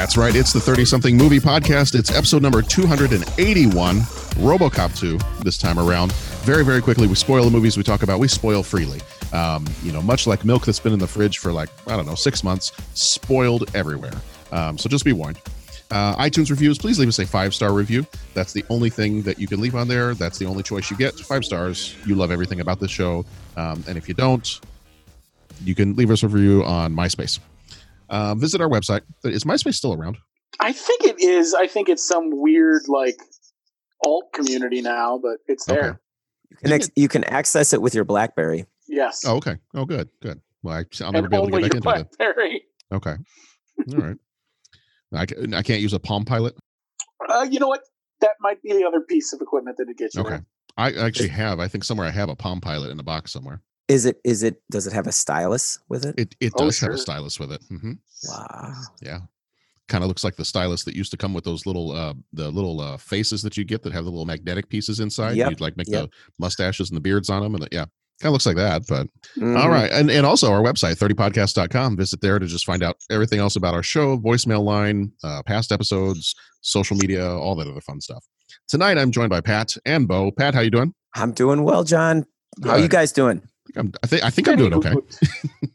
That's right, it's the 30 something movie podcast. It's episode number 281, Robocop 2, this time around. Very, very quickly, we spoil the movies we talk about. We spoil freely. Um, you know, much like milk that's been in the fridge for like, I don't know, six months, spoiled everywhere. Um, so just be warned. Uh, iTunes reviews, please leave us a five star review. That's the only thing that you can leave on there. That's the only choice you get. Five stars. You love everything about this show. Um, and if you don't, you can leave us a review on MySpace. Uh, visit our website. Is MySpace still around? I think it is. I think it's some weird like alt community now, but it's there. Okay. You can, ex- you can access it with your BlackBerry. Yes. Oh, okay. Oh, good. Good. Well, I, I'll never and be able to get back into it. BlackBerry. Okay. All right. I, ca- I can't use a Palm Pilot. Uh, you know what? That might be the other piece of equipment that it gets you. Okay. there. I actually have. I think somewhere I have a Palm Pilot in a box somewhere. Is it? Is it? Does it have a stylus with it? It it Oh, does have a stylus with it. hmm Wow. Yeah. Kind of looks like the stylus that used to come with those little uh the little uh faces that you get that have the little magnetic pieces inside. Yep, You'd like make yep. the mustaches and the beards on them and the, yeah. Kind of looks like that, but all Mhm. right. And and also our website 30podcast.com. Visit there to just find out everything else about our show, voicemail line, uh, past episodes, social media, all that other fun stuff. Tonight I'm joined by Pat and Bo. Pat, how you doing? I'm doing well, John. How are you guys doing? I'm, I think I think I'm doing okay.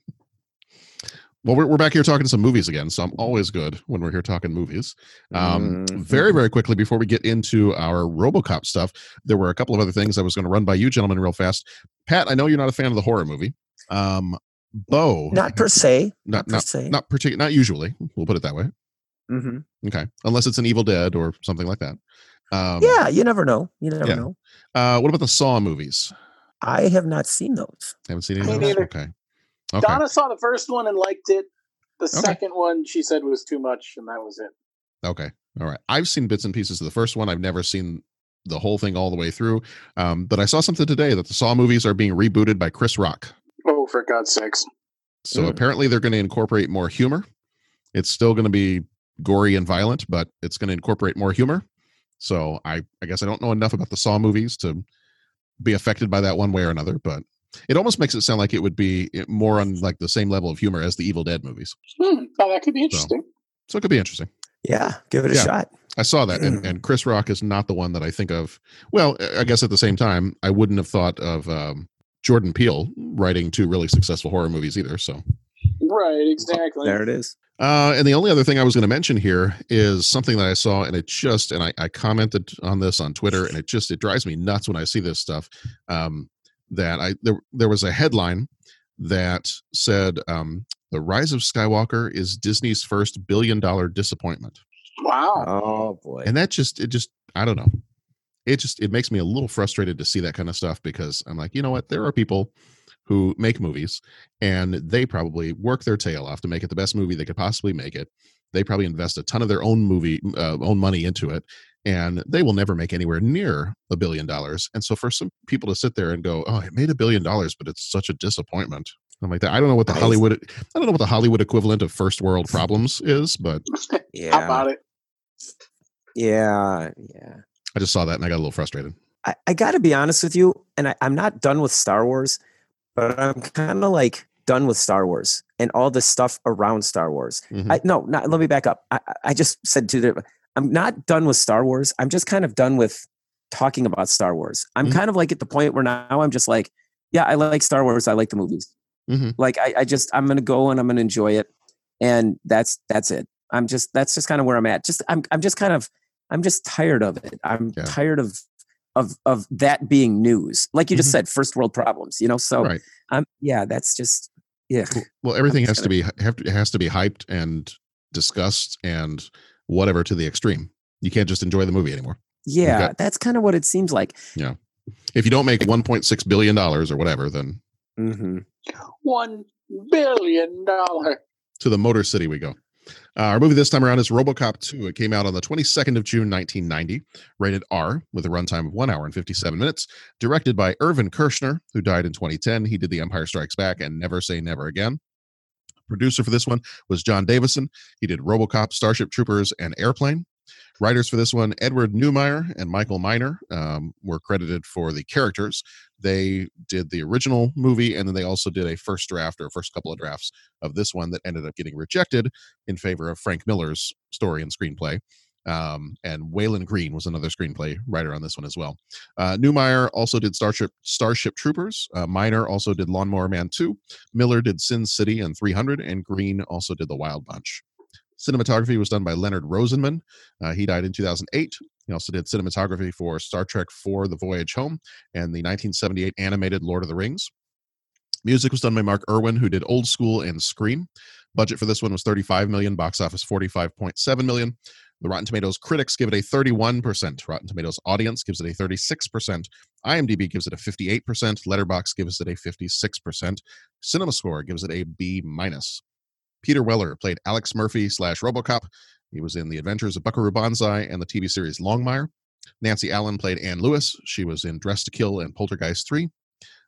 Well, we're, we're back here talking some movies again, so I'm always good when we're here talking movies. Um, Mhm. Very, very quickly before we get into our RoboCop stuff, there were a couple of other things I was going to run by you, gentlemen, real fast. Pat, I know you're not a fan of the horror movie. Um, Bo, Not per se. not per not se. not particular, not usually. We'll put it that way. hmm Okay, unless it's an Evil Dead or something like that. Um, Yeah, you never know. You never yeah. know. Uh, what about the Saw movies? I have not seen those. I Haven't seen any of those. neither. Okay. Okay. Donna saw the first one and liked it. The Okay. second one she said was too much, and that was it. Okay. All right. I've seen bits and pieces of the first one. I've never seen the whole thing all the way through. Um, but I saw something today that the Saw movies are being rebooted by Chris Rock. Oh, for God's sakes! So Mm. apparently they're going to incorporate more humor. It's still going to be gory and violent, but it's going to incorporate more humor. So I, I guess I don't know enough about the Saw movies to be affected by that one way or another, but it almost makes it sound like it would be eh, more on like the same level of humor as the Evil Dead movies. Hmm, oh, that could be interesting. So it could be interesting. Yeah, give it a Yeah. shot. I saw that, and, and Chris Rock is not the one that I think of. Well, I guess at the same time, I wouldn't have thought of um, Jordan Peele writing two really successful horror movies either. So, Right, exactly. There it is. Uh, and the only other thing I was going to mention here is something that I saw, and it just, and I, I commented on this on Twitter, and it just it drives me nuts when I see this stuff. Um, that I there there was a headline that said um, the rise of Skywalker is Disney's first billion dollar disappointment. Wow. Oh boy. and that just it just i don't know it just it makes me a little frustrated to see that kind of stuff because i'm like you know what there are people who make movies and they probably work their tail off to make it the best movie they could possibly make it they probably invest a ton of their own movie uh, own money into it and they will never make anywhere near a billion dollars and so for some people to sit there and go oh it made a billion dollars but it's such a disappointment i'm like that i don't know what the Nice. hollywood i don't know what the hollywood equivalent of first world problems is but How yeah. about it? Yeah. Yeah. i just saw that and i got a little frustrated I, I got to be honest with you, and I, I'm not done with Star Wars, but I'm kind of like done with Star Wars and all the stuff around Star Wars. Mhm. I no, not let me back up. I, I- just said to the I'm not done with Star Wars. I'm just kind of done with talking about Star Wars. I'm Mhm. kind of like at the point where now I'm just like, yeah, I like Star Wars. I like the movies. Mhm. Like I, I just I'm gonna go and I'm gonna enjoy it, and that's that's it. I'm just that's just kind of where I'm at. Just I'm I'm just kind of I'm just tired of it. I'm Yeah. tired of of of that being news. Like you just Mhm. said, first world problems. You know, so Right. um yeah, that's just yeah. Well, everything just has to be have to, has to be hyped and discussed and whatever to the extreme. You can't just enjoy the movie anymore. Yeah, got- that's kind of what it seems like. Yeah if you don't make 1.6 billion dollars or whatever, then hmm One billion dollar. to the Motor City we go. Uh, our movie this time around is RoboCop 2. It came out on the 22nd of June, 1990, rated R, with a runtime of one hour and 57 minutes. Directed by Irvin Kershner, who died in 2010. He did The Empire Strikes Back and Never Say Never Again. Producer for this one was Jon Davison. He did RoboCop, Starship Troopers, and Airplane. Writers for this one, Edward Neumeier and Michael Miner, um, were credited for the characters. They did the original movie, and then they also did a first draft or first couple of drafts of this one that ended up getting rejected in favor of Frank Miller's story and screenplay. Um, and Walon Green was another screenplay writer on this one as well. Uh, Neumeier also did Starship Starship Troopers. Uh, Miner also did Lawnmower Man 2. Miller did Sin City and 300, and Green also did The Wild Bunch. Cinematography was done by Leonard Rosenman. Uh, he died in 2008. He also did cinematography for Star Trek IV The Voyage Home and the 1978 animated Lord of the Rings. Music was done by Mark Irwin, who did Old School and Scream. Budget for this one was 35 million, box office 45.7 million. The Rotten Tomatoes critics give it a 31%. Rotten Tomatoes audience gives it a 36%. IMDb gives it a 58%. Letterboxd gives it a 56%. Cinema Score gives it a B minus. Peter Weller played Alex Murphy slash RoboCop. He was in The Adventures of Buckaroo Banzai and the TV series Longmire. Nancy Allen played Ann Lewis. She was in Dress to Kill and Poltergeist 3.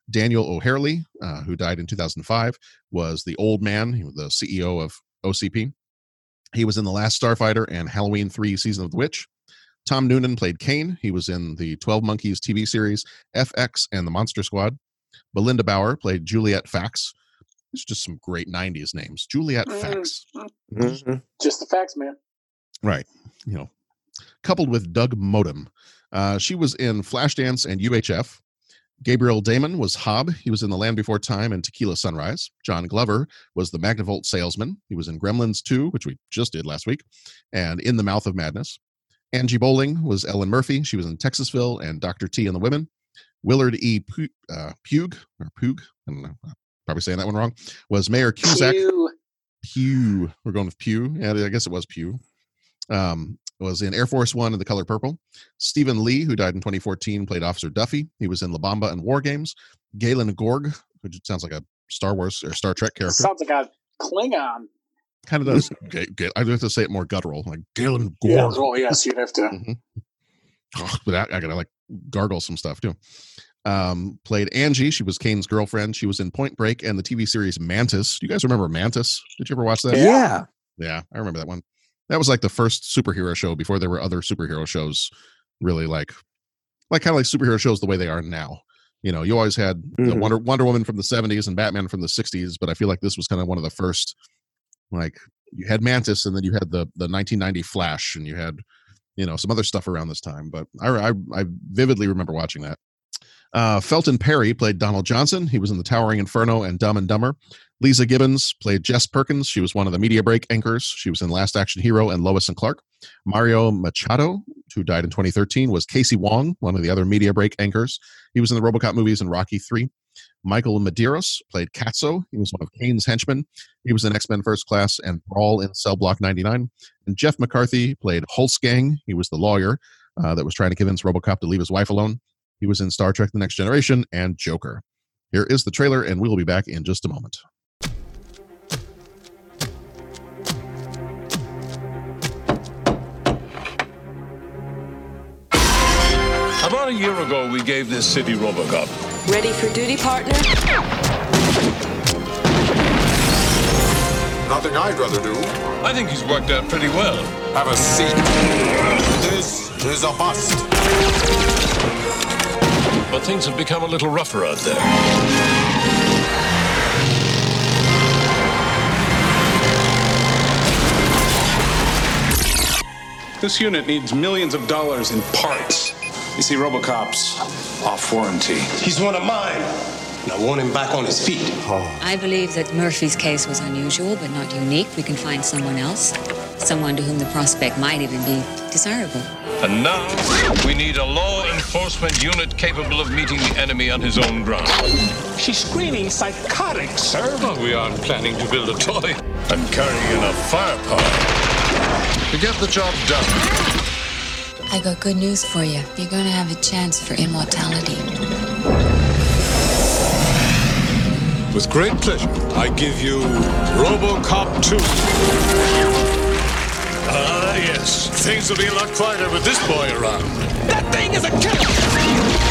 Daniel O'Herlihy, uh, who died in 2005, was the old man, he was the CEO of OCP. He was in The Last Starfighter and Halloween 3 Season of the Witch. Tom Noonan played Kane. He was in the 12 Monkeys TV series, FX, and The Monster Squad. Belinda Bauer played Juliet Fax. These are just some great 90s names. Juliet Mm. Fax. Mhm. Just the facts, man. Right. You know, coupled with Doug Modem. Uh, she was in Flashdance and UHF. Gabriel Damon was Hob. He was in The Land Before Time and Tequila Sunrise. John Glover was the Magnavolt salesman. He was in Gremlins 2, which we just did last week, and In the Mouth of Madness. Angie Bolling was Ellen Murphy. She was in Texasville and Dr. T and the Women. Willard E. Pu- uh, Pugh, or Pug, I don't know, probably saying that one wrong, was Mayor Cusack. Pew. Pew. We're going with Pew. Yeah, I guess it was Pew. Um, was in Air Force One in the color purple. Stephen Lee, who died in 2014, played Officer Duffy. He was in La Bamba and War Games. Galyn Görg, which sounds like a Star Wars or Star Trek character. Sounds like a Klingon. kind of does. Okay, good. I'd have to say it more guttural, like Galen Yeah. Gorg. Oh, yes, you'd have to. Mhm. Oh, but I, I gotta like gargle some stuff too. Um, played Angie. She was Kane's girlfriend. She was in Point Break and the TV series Mantis. Do you guys remember Mantis? Did you ever watch that? Yeah. Yeah, I remember that one. That was like the first superhero show before there were other superhero shows really like like kind of like superhero shows the way they are now. You know, you always had the Mhm. Wonder Wonder Woman from the 70s and Batman from the 60s, but I feel like this was kind of one of the first like you had Mantis and then you had the the 1990 Flash and you had you know some other stuff around this time, but I I, I vividly remember watching that. Uh, Felton Perry played Donald Johnson. He was in The Towering Inferno and Dumb and Dumber. Leeza Gibbons played Jess Perkins. She was one of the media break anchors. She was in Last Action Hero and Lois and Clark. Mario Machado, who died in 2013, was Casey Wong, one of the other media break anchors. He was in the Robocop movies and Rocky 3. Michael Medeiros played Catzo. He was one of Kane's henchmen. He was in X Men First Class and Brawl in Cell Block 99. And Jeff McCarthy played Holzgang. He was the lawyer uh, that was trying to convince Robocop to leave his wife alone. He was in Star Trek The Next Generation and Joker. Here is the trailer, and we'll be back in just a moment. About a year ago, we gave this city Robocop. Ready for duty, partner? Nothing I'd rather do. I think he's worked out pretty well. Have a seat. This is a bust. But things have become a little rougher out there. This unit needs millions of dollars in parts. You see, Robocop's off warranty. He's one of mine. And I want him back on his feet. I believe that Murphy's case was unusual, but not unique. We can find someone else. someone to whom the prospect might even be desirable. And now, we need a law enforcement unit capable of meeting the enemy on his own ground. She's screaming psychotic, sir. Well, we aren't planning to build a toy I'm carrying enough firepower to get the job done. I got good news for you. You're gonna have a chance for immortality. With great pleasure, I give you RoboCop 2. Ah, yes. Things will be a lot quieter with this boy around. That thing is a killer!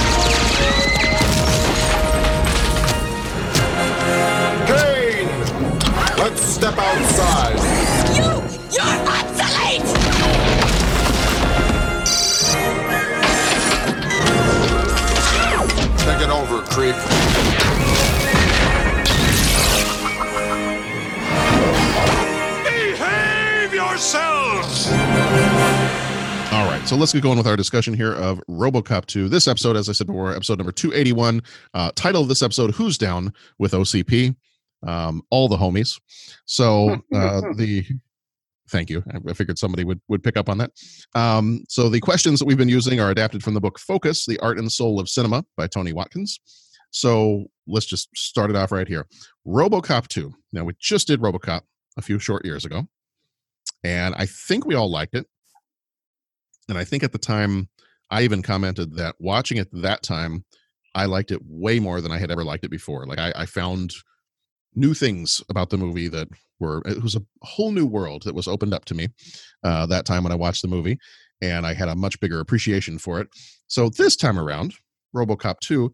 So let's get going with our discussion here of RoboCop 2. This episode, as I said before, episode number 281. Uh, title of this episode: Who's Down with OCP? Um, all the homies. So uh, the thank you. I- I figured somebody would would pick up on that. Um, so the questions that we've been using are adapted from the book Focus: The Art and Soul of Cinema by Tony Watkins. So let's just start it off right here. RoboCop 2. Now we just did RoboCop a few short years ago, and I think we all liked it. And I think at the time, I even commented that watching it that time, I liked it way more than I had ever liked it before. Like I, I found new things about the movie that were it was a whole new world that was opened up to me uh, that time when I watched the movie, and I had a much bigger appreciation for it. So this time around, RoboCop two,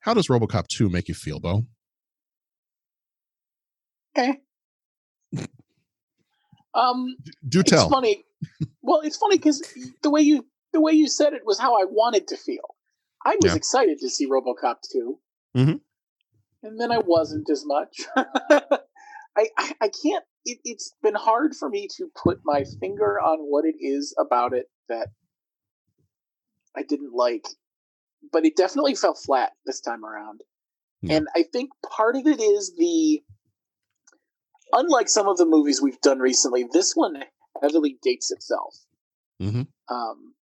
how does RoboCop two make you feel, Bo? Okay. Um, Do it's tell. funny. Well, it's funny because the way you the way you said it was how I wanted to feel. I was Yeah. excited to see RoboCop 2 Mhm. and then I wasn't as much. I, I I can't. It, it's been hard for me to put my finger on what it is about it that I didn't like, but it definitely fell flat this time around. And I think part of it is the unlike some of the movies we've done recently, this one heavily dates itself. hmm Um,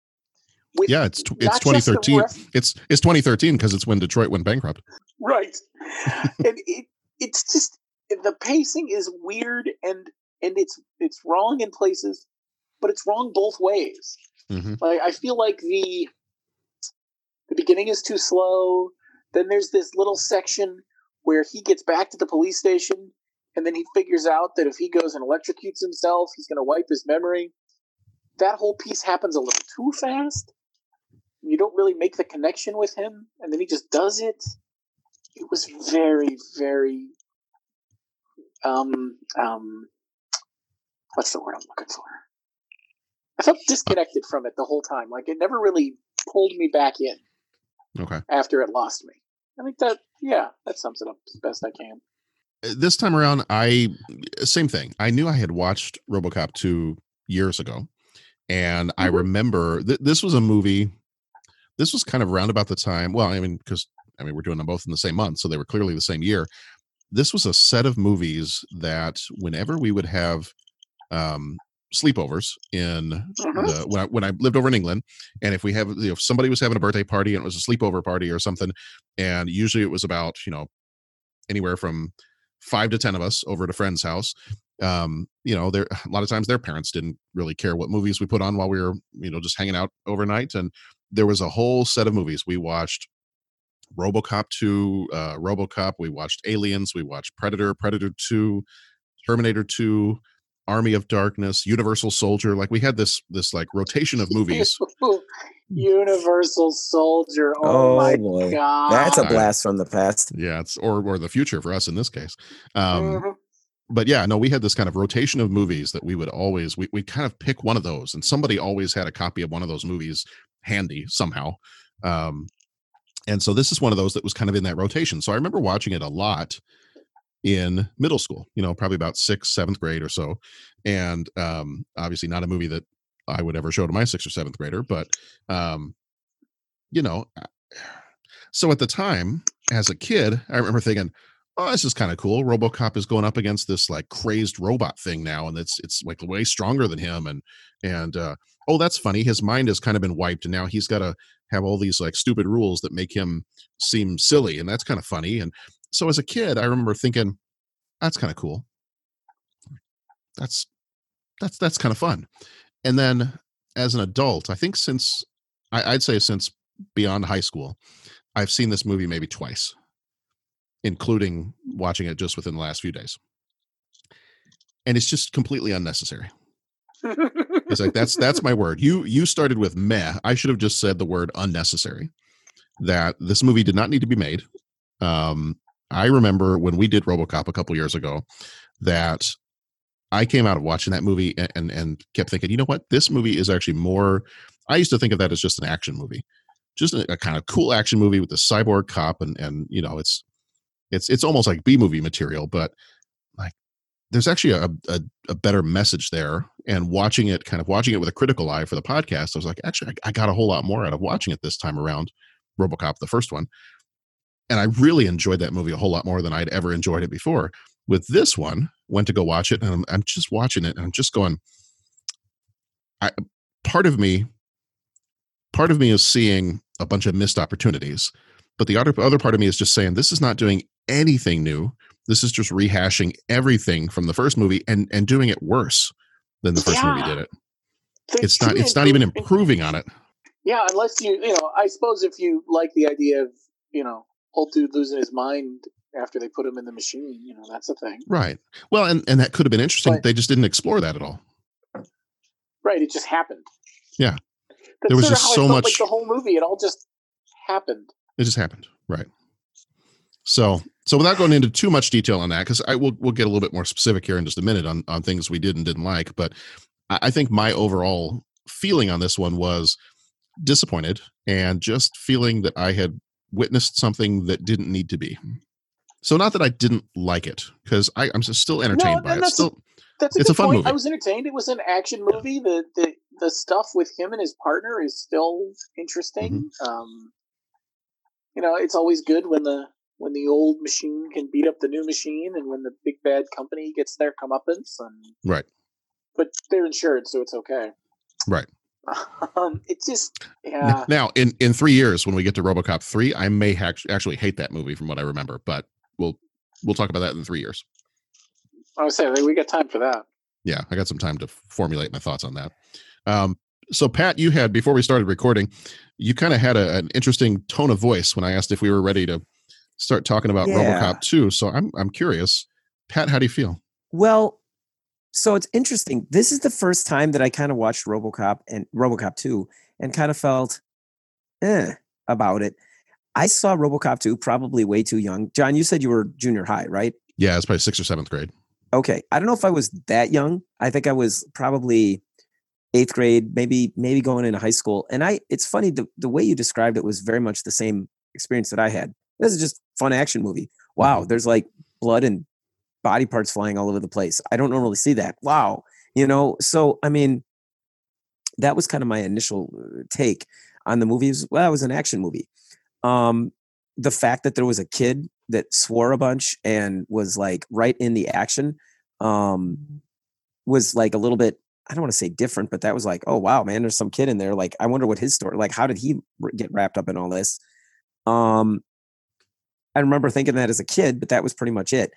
with Yeah, it's it's not just the 2013. ref- It's it's 2013 because it's when Detroit went bankrupt. right, and it it's just the pacing is weird and and it's it's wrong in places, but it's wrong both ways. hmm Like I feel like the the beginning is too slow. Then there's this little section where he gets back to the police station, and then he figures out that if he goes and electrocutes himself, he's going to wipe his memory. That whole piece happens a little too fast. You don't really make the connection with him, and then he just does it. It was very, very um um what's the word I'm looking for? I felt disconnected from it the whole time. Like it never really pulled me back in Okay. after it lost me. I think that yeah, that sums it up as best I can. This time around i same thing. I knew i had watched robocop 2 years ago and i remember th- this was a movie this was kind of around about the time well i mean because i mean we're doing them both in the same month so they were clearly the same year. This was a set of movies that whenever we would have um sleepovers in the when I, when I lived over in England and if we have you know if somebody was having a birthday party and it was a sleepover party or something and usually it was about you know anywhere from five to ten of us over at a friend's house. Um you know there a lot of times their parents didn't really care what movies we put on while we were you know just hanging out overnight and there was a whole set of movies. We watched robocop 2 uh robocop we watched aliens we watched predator predator 2 terminator 2 army of darkness universal soldier like we had this this like rotation of movies Universal Soldier. Oh, Oh, my boy. god. That's a blast from the past. yeah it's or or the future for us in this case um Mhm. but yeah no we had this kind of rotation of movies that we would always we we kind of pick one of those and somebody always had a copy of one of those movies handy somehow um and so this is one of those that was kind of in that rotation so i remember watching it a lot in middle school you know probably about sixth seventh grade or so and um obviously not a movie that i would ever show to my sixth or seventh grader but um you know so at the time as a kid i remember thinking oh, this is kind of cool. RoboCop is going up against this like crazed robot thing now, and it's it's like way stronger than him. And and uh, oh, that's funny. His mind has kind of been wiped, and now he's got to have all these like stupid rules that make him seem silly, and that's kind of funny. And so as a kid, I remember thinking, that's kind of cool. That's that's that's kind of fun. And then as an adult, I think since I, I'd say since beyond high school, I've seen this movie maybe twice including watching it just within the last few days. And it's just completely unnecessary. it's like that's that's my word. You you started with meh. I should have just said the word unnecessary. That this movie did not need to be made. Um, I remember when we did RoboCop a couple years ago that I came out of watching that movie and, and and kept thinking, you know what, this movie is actually more. I used to think of that as just an action movie, just a, a kind of cool action movie with the cyborg cop, and and you know it's it's it's almost like B movie material, but like there's actually a, a, a better message there. And watching it, kind of watching it with a critical eye for the podcast, I was like, actually, I, I got a whole lot more out of watching it this time around. RoboCop, the first one, and I really enjoyed that movie a whole lot more than I'd ever enjoyed it before. With this one, went to go watch it, and I'm, I'm just watching it, and I'm just going. I part of me, part of me is seeing a bunch of missed opportunities, but the other other part of me is just saying this is not doing anything new. This is just rehashing everything from the first movie and and doing it worse than the first Yeah. movie did it. They It's not it's not even improving on it. Yeah, unless you, you know, I suppose if you like the idea of, you know, old dude losing his mind after they put them in the machine, you know, that's the thing. Right. Well, and and that could have been interesting. But- they just didn't explore that at all. Right, it just happened. Yeah. That's There was just so much- like the whole movie. It all just happened. It just happened. Right. So so without going into too much detail on that, because I will we'll get a little bit more specific here in just a minute on on things we did and didn't like. But I, I think my overall feeling on this one was disappointed and just feeling that I had witnessed something that didn't need to be. So not that I didn't like it, because I'm still entertained No, by it. that's a- That's a It's a fun point. movie. I was entertained. It was an action movie. The the the stuff with him and his partner is still interesting. Mm-hmm. Um, you know, it's always good when the when the old machine can beat up the new machine, and when the big bad company gets their comeuppance. And right, but they're insured, so it's okay. right. Um, it's just yeah. Now, in in three years, when we get to RoboCop three, I may hac- actually hate that movie from what I remember, but we'll we'll talk about that in three years. I was saying we got time for that. Yeah, I got some time to formulate my thoughts on that. Um, so, Pat, you had before we started recording, you kind of had a, an interesting tone of voice when I asked if we were ready to start talking about Yeah. RoboCop two. So, I'm I'm curious, Pat, how do you feel? Well, so it's interesting. This is the first time that I kind of watched RoboCop and RoboCop 2 and kind of felt eh about it. I saw RoboCop 2 probably way too young. John, you said you were junior high, right? Yeah, it's probably sixth or seventh grade. Okay. I don't know if I was that young. I think I was probably eighth grade, maybe maybe going into high school. And I it's funny the, the way you described it was very much the same experience that I had. This is just fun action movie. Wow, there's like blood and body parts flying all over the place. I don't normally see that. Wow. You know, so I mean, that was kind of my initial uh, take on the movie. Was, well, it was an action movie. Um, the fact that there was a kid that swore a bunch and was like right in the action um, was like a little bit. I don't want to say different, but that was like, oh wow, man, there's some kid in there. Like, I wonder what his story. Like, how did he get wrapped up in all this? Um, I remember thinking that as a kid, but that was pretty much it.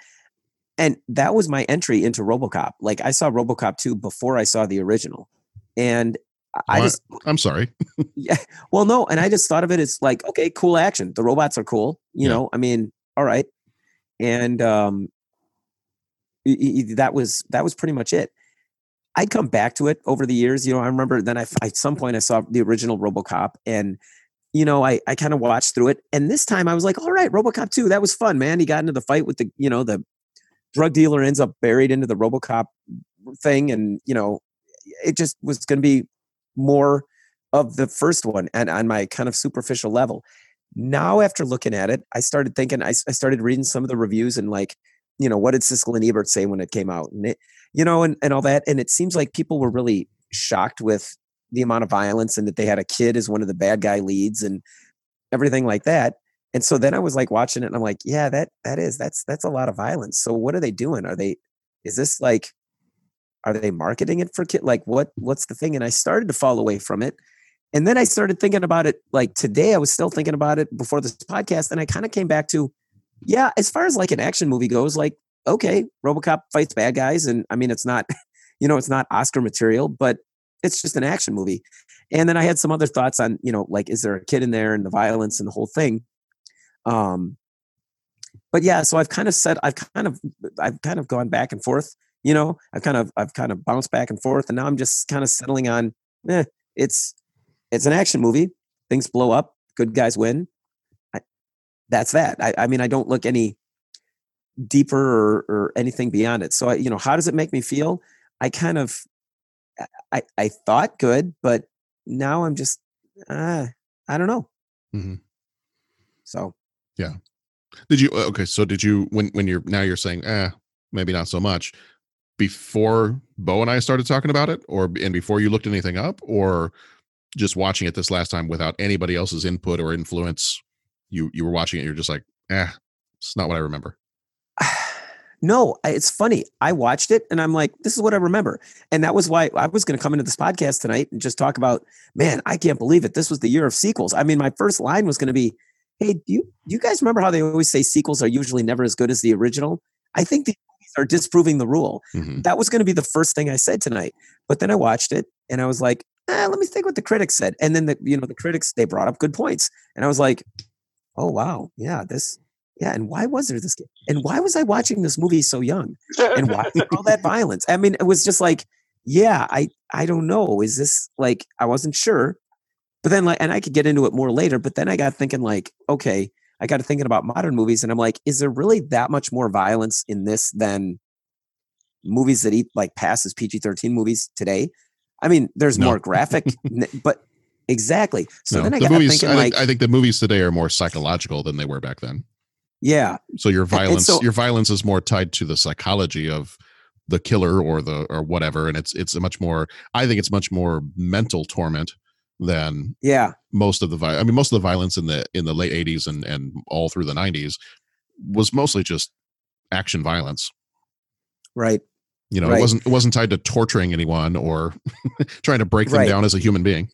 And that was my entry into RoboCop. Like, I saw RoboCop 2 before I saw the original, and I- just I'm sorry. yeah. Well, no, and I just thought of it as like, okay, cool action. The robots are cool. You Yeah. know, I mean, all right. And um that was that was pretty much it. I'd come back to it over the years. You know, I remember then I at some point I saw the original RoboCop and you know, I I kind of watched through it. And this time I was like, all right, RoboCop 2, that was fun, man. He got into the fight with the, you know, the drug dealer ends up buried into the RoboCop thing and, you know, it just was going to be more of the first one and on my kind of superficial level. Now, after looking at it, I started thinking, I started reading some of the reviews and like, you know, what did Siskel and Ebert say when it came out? And it, you know, and, and all that. And it seems like people were really shocked with the amount of violence and that they had a kid as one of the bad guy leads and everything like that. and so then I was like watching it and I'm like, yeah, that that is that's that's a lot of violence. So what are they doing? Are they is this like are they marketing it for kid like what what's the thing? And I started to fall away from it. And then I started thinking about it like today. I was still thinking about it before this podcast, and I kind of came back to, yeah, as far as like an action movie goes, like okay, RoboCop fights bad guys, and I mean it's not, you know, it's not Oscar material, but it's just an action movie. And then I had some other thoughts on, you know, like is there a kid in there and the violence and the whole thing. Um, but yeah, so I've kind of said I've kind of I've kind of gone back and forth. You know, I've kind of I've kind of bounced back and forth, and now I'm just kind of settling on. Eh, it's it's an action movie. Things blow up. Good guys win. I, that's that. I, I mean, I don't look any deeper or, or anything beyond it. So, I, you know, how does it make me feel? I kind of, I, I thought good, but now I'm just, uh, I don't know. Mm-hmm. So, yeah. Did you, okay. So did you, when, when you're, now you're saying, eh, maybe not so much before Bo and I started talking about it or, and before you looked anything up or just watching it this last time without anybody else's input or influence, you you were watching it, you're just like, eh, it's not what I remember. No, it's funny. I watched it and I'm like, this is what I remember. And that was why I was going to come into this podcast tonight and just talk about, man, I can't believe it. This was the year of sequels. I mean, my first line was going to be, hey, do you, do you guys remember how they always say sequels are usually never as good as the original? I think these are disproving the rule. Mm-hmm. That was going to be the first thing I said tonight. But then I watched it and I was like, eh, let me think what the critics said. And then the, you know, the critics, they brought up good points. And I was like, oh, wow. Yeah, this, yeah. And why was there this? And why was I watching this movie so young? And why all that violence? I mean, it was just like, yeah, I, I don't know. Is this like, I wasn't sure. But then like, and I could get into it more later, but then I got thinking like, okay, I got to thinking about modern movies and I'm like, is there really that much more violence in this than movies that eat like passes PG-13 movies today? I mean, there's no. more graphic, but exactly. So no, then I got movies, thinking, I like, think, I think the movies today are more psychological than they were back then. Yeah. So your violence, so, your violence is more tied to the psychology of the killer or the or whatever, and it's it's a much more. I think it's much more mental torment than yeah most of the violence. I mean, most of the violence in the in the late '80s and and all through the '90s was mostly just action violence. Right. You know, right. it wasn't it wasn't tied to torturing anyone or trying to break them right. down as a human being.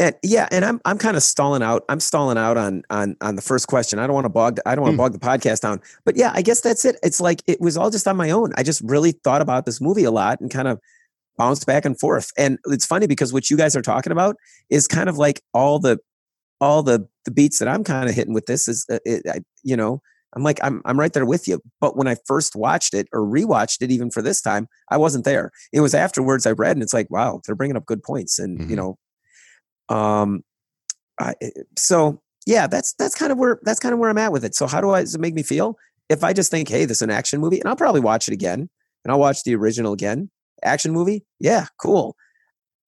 And yeah, and I'm I'm kind of stalling out. I'm stalling out on on on the first question. I don't want to bog I don't want to mm. bog the podcast down. But yeah, I guess that's it. It's like it was all just on my own. I just really thought about this movie a lot and kind of bounced back and forth. And it's funny because what you guys are talking about is kind of like all the all the the beats that I'm kind of hitting with this is uh, it, I, you know I'm like, I'm I'm right there with you. But when I first watched it or rewatched it, even for this time, I wasn't there. It was afterwards I read, and it's like, wow, they're bringing up good points, and mm-hmm. you know, um, I, eh, so yeah, that's that's kind of where that's kind of where I'm at with it. So how do I does it make me feel? If I just think, hey, this is an action movie, and I'll probably watch it again, and I'll watch the original again. Action movie, yeah, cool.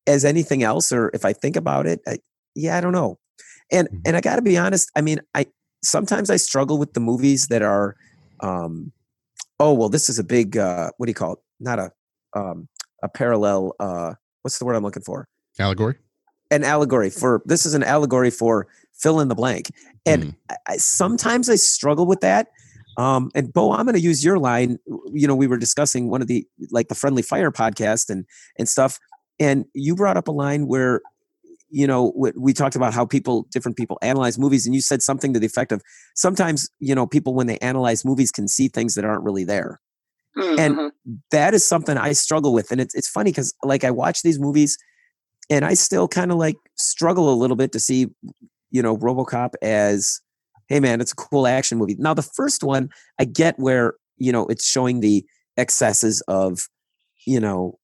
As anything else, or if I think about it, I, yeah, I don't know. And mm-hmm. and I got to be honest. I mean, I sometimes I struggle with the movies that are, um, oh well, this is a big uh, what do you call it? Not a um, a parallel. Uh, what's the word I'm looking for? Allegory. An allegory for this is an allegory for fill in the blank, and mm. I, sometimes I struggle with that. Um, and Bo, I'm going to use your line. You know, we were discussing one of the like the Friendly Fire podcast and and stuff, and you brought up a line where you know we talked about how people different people analyze movies and you said something to the effect of sometimes you know people when they analyze movies can see things that aren't really there mm-hmm. and that is something i struggle with and it's, it's funny because like i watch these movies and i still kind of like struggle a little bit to see you know robocop as hey man it's a cool action movie. Now the first one i get where you know it's showing the excesses of you know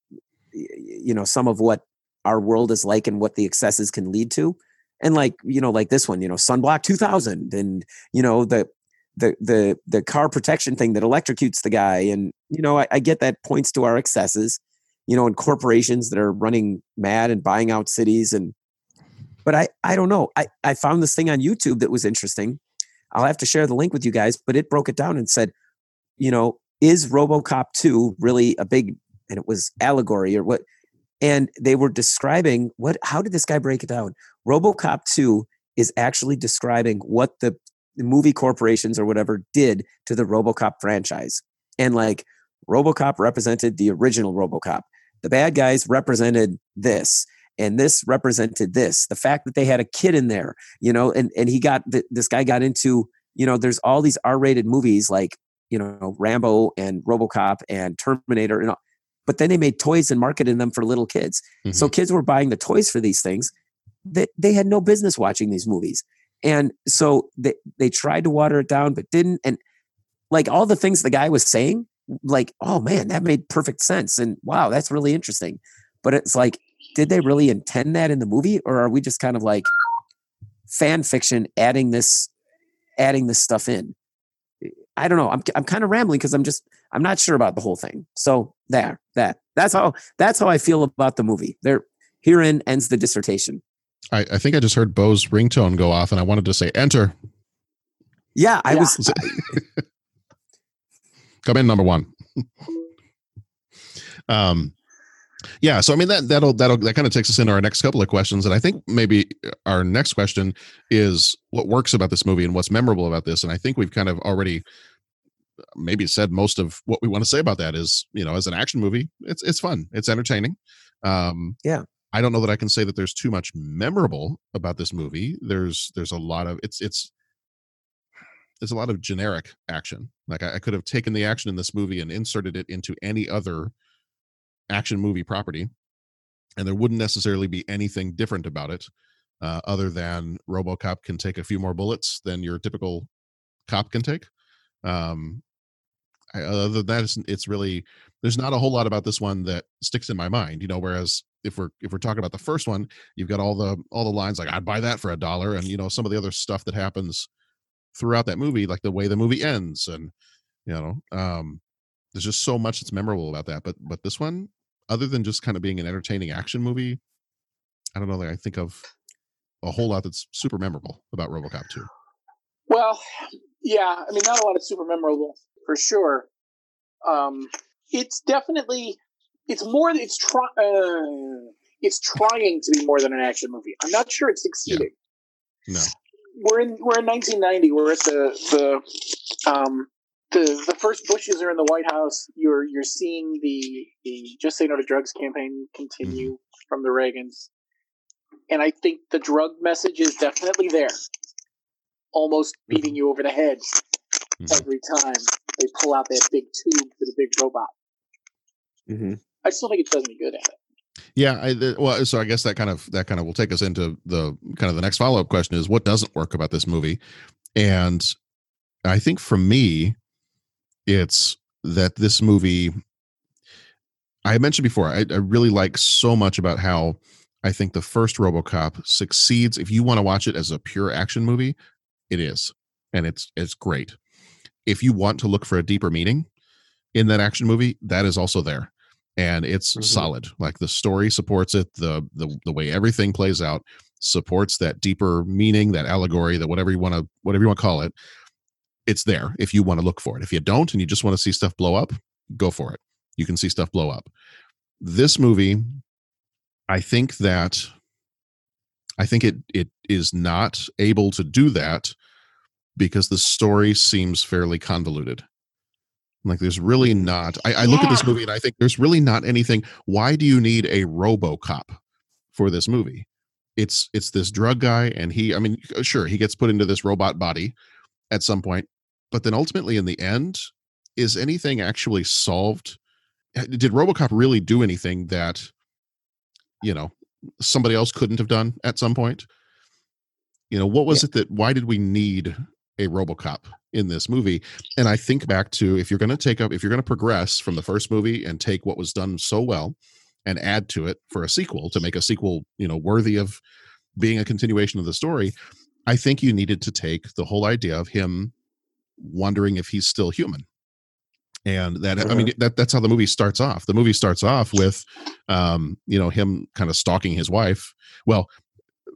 you know some of what our world is like and what the excesses can lead to. And like you know like this one you know sunblock 2000 and you know the the the the car protection thing that electrocutes the guy. And you know I, I, get that points to our excesses you know and corporations that are running mad and buying out cities and but i i don't know. I i found this thing on youtube that was interesting i'll have to share the link with you guys but it broke it down and said you know is robocop 2 really a big and it was allegory or what and they were describing what how did this guy break it down robocop 2 is actually describing what the movie corporations or whatever did to the RoboCop franchise. And like RoboCop represented the original RoboCop. The bad guys represented this and this represented this. The fact that they had a kid in there, you know, and and he got th- this guy got into, you know, there's all these R-rated movies like, you know, Rambo and RoboCop and Terminator and all, but then they made toys and marketed them for little kids. So mm-hmm. kids were buying the toys for these things. They, they had no business watching these movies. And so they, they tried to water it down, but didn't. And like all the things the guy was saying, like, oh man, that made perfect sense. And wow, that's really interesting. But it's like, did they really intend that in the movie? Or are we just kind of like fan fiction adding this, adding this stuff in? I don't know. I'm, I'm kind of rambling because I'm just, I'm not sure about the whole thing. So there, that, that's how, that's how I feel about the movie. There, herein ends the dissertation. I, I think I just heard Bo's ringtone go off, and I wanted to say enter. Yeah, I was. Come in, number one. um, yeah. So I mean that that'll that'll that kind of takes us into our next couple of questions, and I think maybe our next question is what works about this movie and what's memorable about this, and I think we've kind of already maybe said most of what we want to say about that is you know as an action movie it's it's fun it's entertaining. Um yeah. I don't know that i can say that there's too much memorable about this movie. There's there's a lot of it's it's there's a lot of generic action. Like I, I could have taken the action in this movie and inserted it into any other action movie property and there wouldn't necessarily be anything different about it uh, other than robocop can take a few more bullets than your typical cop can take um I, other than that it's, it's really there's not a whole lot about this one that sticks in my mind you know whereas if we're if we're talking about the first one you've got all the all the lines like i'd buy that for a dollar and you know some of the other stuff that happens throughout that movie like the way the movie ends and you know um there's just so much that's memorable about that but but this one other than just kind of being an entertaining action movie i don't know that i think of a whole lot that's super memorable about robocop 2 Well, yeah, I mean, not a lot of super memorable for sure. Um, it's definitely it's more it's try uh, it's trying to be more than an action movie. I'm not sure it's succeeding. no We're in we're in 1990. We're at the the um the the first Bushes are in the White House. You're you're seeing the the Just Say No to Drugs campaign continue mm-hmm. from the Reagans, and I think the drug message is definitely there, almost mm-hmm. beating you over the head mm-hmm. every time they pull out that big tube for the big robot. Mm-hmm. I still think it does me good at it. Yeah, I, the, well, so I guess that kind of that kind of will take us into the kind of the next follow up question is what doesn't work about this movie, and I think for me, it's that this movie. I mentioned before, I, I really like so much about how I think the first RoboCop succeeds. If you want to watch it as a pure action movie, it is, and it's it's great. If you want to look for a deeper meaning in that action movie, that is also there and it's Mhm. solid like the story supports it the, the the way everything plays out supports that deeper meaning that allegory that whatever you want to whatever you want to call it it's there if you want to look for it if you don't and you just want to see stuff blow up go for it you can see stuff blow up this movie i think that i think it it is not able to do that because the story seems fairly convoluted like there's really mm, not. I, I look at this movie and I think there's really not anything. Why do you need a RoboCop for this movie? It's it's this drug guy, and he. I mean, sure, he gets put into this robot body at some point, but then ultimately in the end, is anything actually solved? Uh, Did RoboCop really do anything that you know somebody else couldn't have done at some point? You know, what was it that? Why did we need a RoboCop in this movie? And I think back to if you're going to take up, if you're going to progress from the first movie and take what was done so well and add to it for a sequel to make a sequel, you know, worthy of being a continuation of the story, I think you needed to take the whole idea of him wondering if he's still human. And that I mean that that's how the movie starts off. The movie starts off with um, you know, him kind of stalking his wife. Well,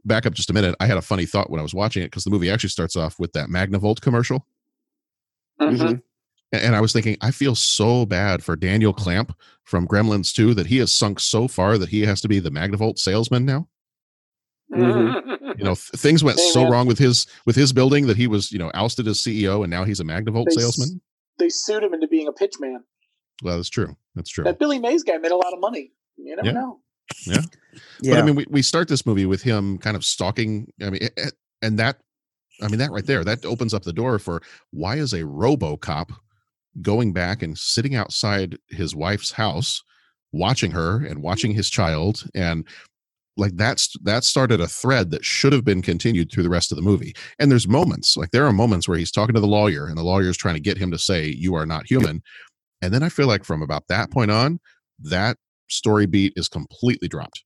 back up just a minute. I had a funny thought when I was watching it because the movie actually starts off with that Magnavolt commercial. Mm-hmm. A- And I was thinking, I feel so bad for Daniel Clamp from Gremlins 2 that he has sunk so far that he has to be the Magnavolt salesman now. Mhm. You know, th- things went Hey, so man. wrong with his with his building that he was, you know, ousted as CEO and now he's a Magnavolt They s- salesman. They sued him into being a pitchman. Well, that's true. That's true. That Billy Mays guy made a lot of money. You never Yeah. know. Yeah. yeah. But I mean, we, we start this movie with him kind of stalking. I mean, a- a- and that, I mean, that right there, that opens up the door for why is a RoboCop going back and sitting outside his wife's house, watching her and watching his child, and like that's that started a thread that should have been continued through the rest of the movie. And there's moments like there are moments where he's talking to the lawyer, and the lawyer is trying to get him to say you are not human. And then I feel like from about that point on, that story beat is completely dropped.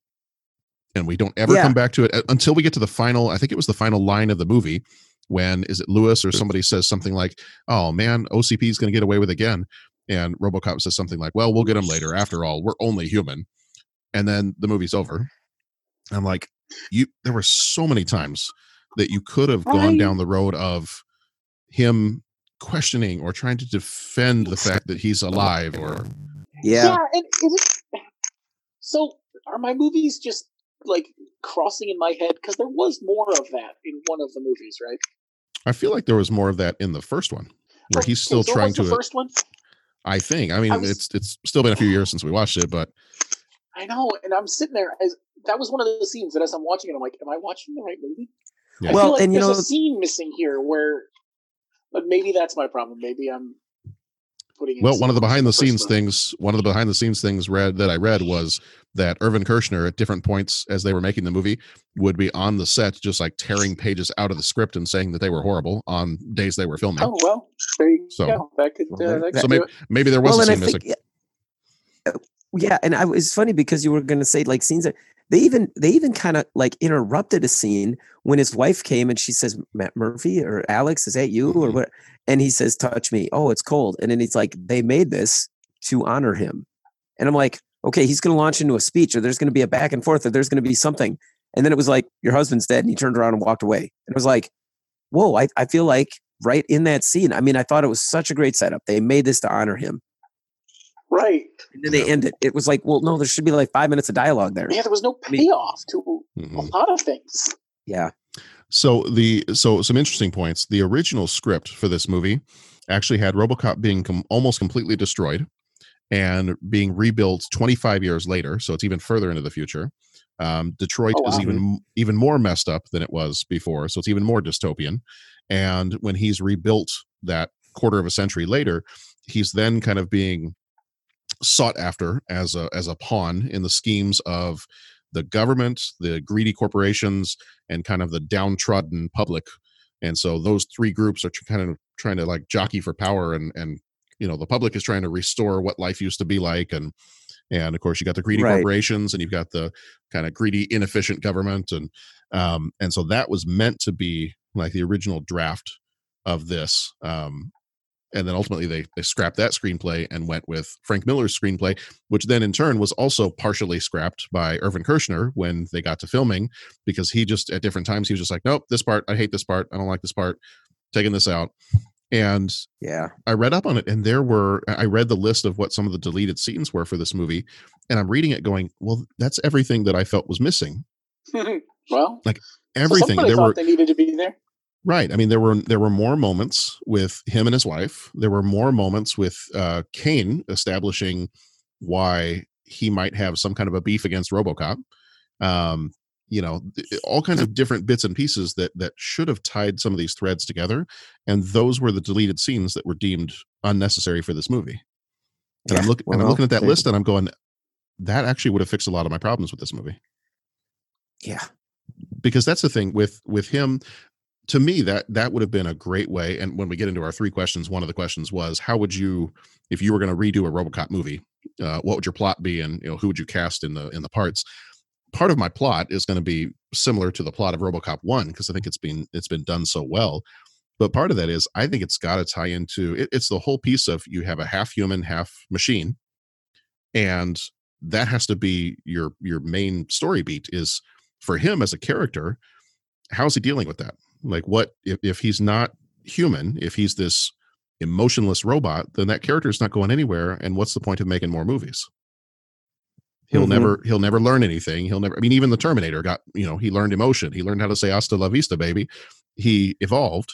And we don't ever Yeah. come back to it uh, until we get to the final i think it was the final line of the movie when is it lewis or somebody says something like oh man ocp is going to get away with it again. And robocop says something like well we'll get him later. After all we're only human. And then the movie's over i'm like you there were so many times that you could have gone Right. down the road of him questioning or trying to defend the fact that he's alive or yeah. and is it, so are my movies just like crossing in my head? Because there was more of that in one of the movies, right? i feel like there was more of that in the first one where oh, he's Okay, still so trying what's to uh, first one. I think. I mean, I was- it's it's still been a few years since we watched it, but I know, and I'm sitting there as that was one of the scenes that as I'm watching it, I'm like, "Am I watching the right movie?" Yeah. I Well, feel like and you there's know- a scene missing here where, but maybe that's my problem. Maybe I'm putting. in well, one of the behind the scenes one. things, one of the behind the scenes things read that I read was that Irvin Kershner at different points as they were making the movie would be on the set just like tearing pages out of the script and saying that they were horrible on days they were filming. Oh well, there you So- go. That could. Uh, there- that so maybe maybe there was well, a and I scene missing. think, yeah, yeah, and I was funny because you were going to say like scenes that they even they even kind of like interrupted a scene when his wife came and she says Matt Murphy or Alex is that you or Mhm. what? And he says touch me. Oh it's cold. And then he's like they made this to honor him. And I'm like okay he's going to launch into a speech or there's going to be a back and forth or there's going to be something. And then it was like your husband's dead and he turned around and walked away. And it was like whoa I, I feel like right in that scene. I mean I thought it was such a great setup. They made this to honor him Right. and then they end it. It was like, well, no, there should be like five minutes of dialogue there. Yeah, there was no mean- payoff to Mhm. a lot of things. Yeah. So the so some interesting points. The original script for this movie actually had RoboCop being com- almost completely destroyed and being rebuilt 25 years later. So it's even further into the future. Um, Detroit Oh, is even even more messed up than it was before. So it's even more dystopian. And when he's rebuilt that quarter of a century later, he's then kind of being sought after as a as a pawn in the schemes of the government, the greedy corporations, and kind of the downtrodden public. And so those three groups are kind of trying to like jockey for power, and and you know the public is trying to restore what life used to be like, and and of course you got the greedy Right. corporations, and you've got the kind of greedy, inefficient government, and um and so that was meant to be like the original draft of this. Um, and then ultimately they they scrapped that screenplay and went with Frank Miller's screenplay, which then in turn was also partially scrapped by Irvin Kershner when they got to filming because he just at different times he was just like, nope, this part I hate this part, I don't like this part, taking this out. And Yeah. I read up on it, and there were I read the list of what some of the deleted scenes were for this movie, and I'm reading it going, well, that's everything that I felt was missing. well, Like everything. somebody there were they needed to be there. Right. I mean, there were there were more moments with him and his wife. There were more moments with uh, Kane establishing why he might have some kind of a beef against RoboCop. Um, you know, all kinds of different bits and pieces that that should have tied some of these threads together, and those were the deleted scenes that were deemed unnecessary for this movie. And I'm Yeah, looking and I'm looking at that list, and I'm going, that actually would have fixed a lot of my problems with this movie Yeah. because that's the thing with with him to me that that would have been a great way and when we get into our three questions one of the questions was how would you if you were going to redo a robocop movie uh, what would your plot be and you know who would you cast in the in the parts? Part of my plot is going to be similar to the plot of robocop 1 because i think it's been it's been done so well but part of that is i think it's got to tie into it, it's the whole piece of you have a half human half machine and that has to be your your main story beat is for him as a character how's he dealing with that like what if, if he's not human if he's this emotionless robot then that character is not going anywhere and what's the point of making more movies He'll Mhm. never he'll never learn anything. He'll never I mean even the Terminator got, you know, he learned emotion. He learned how to say hasta la vista, baby. He evolved.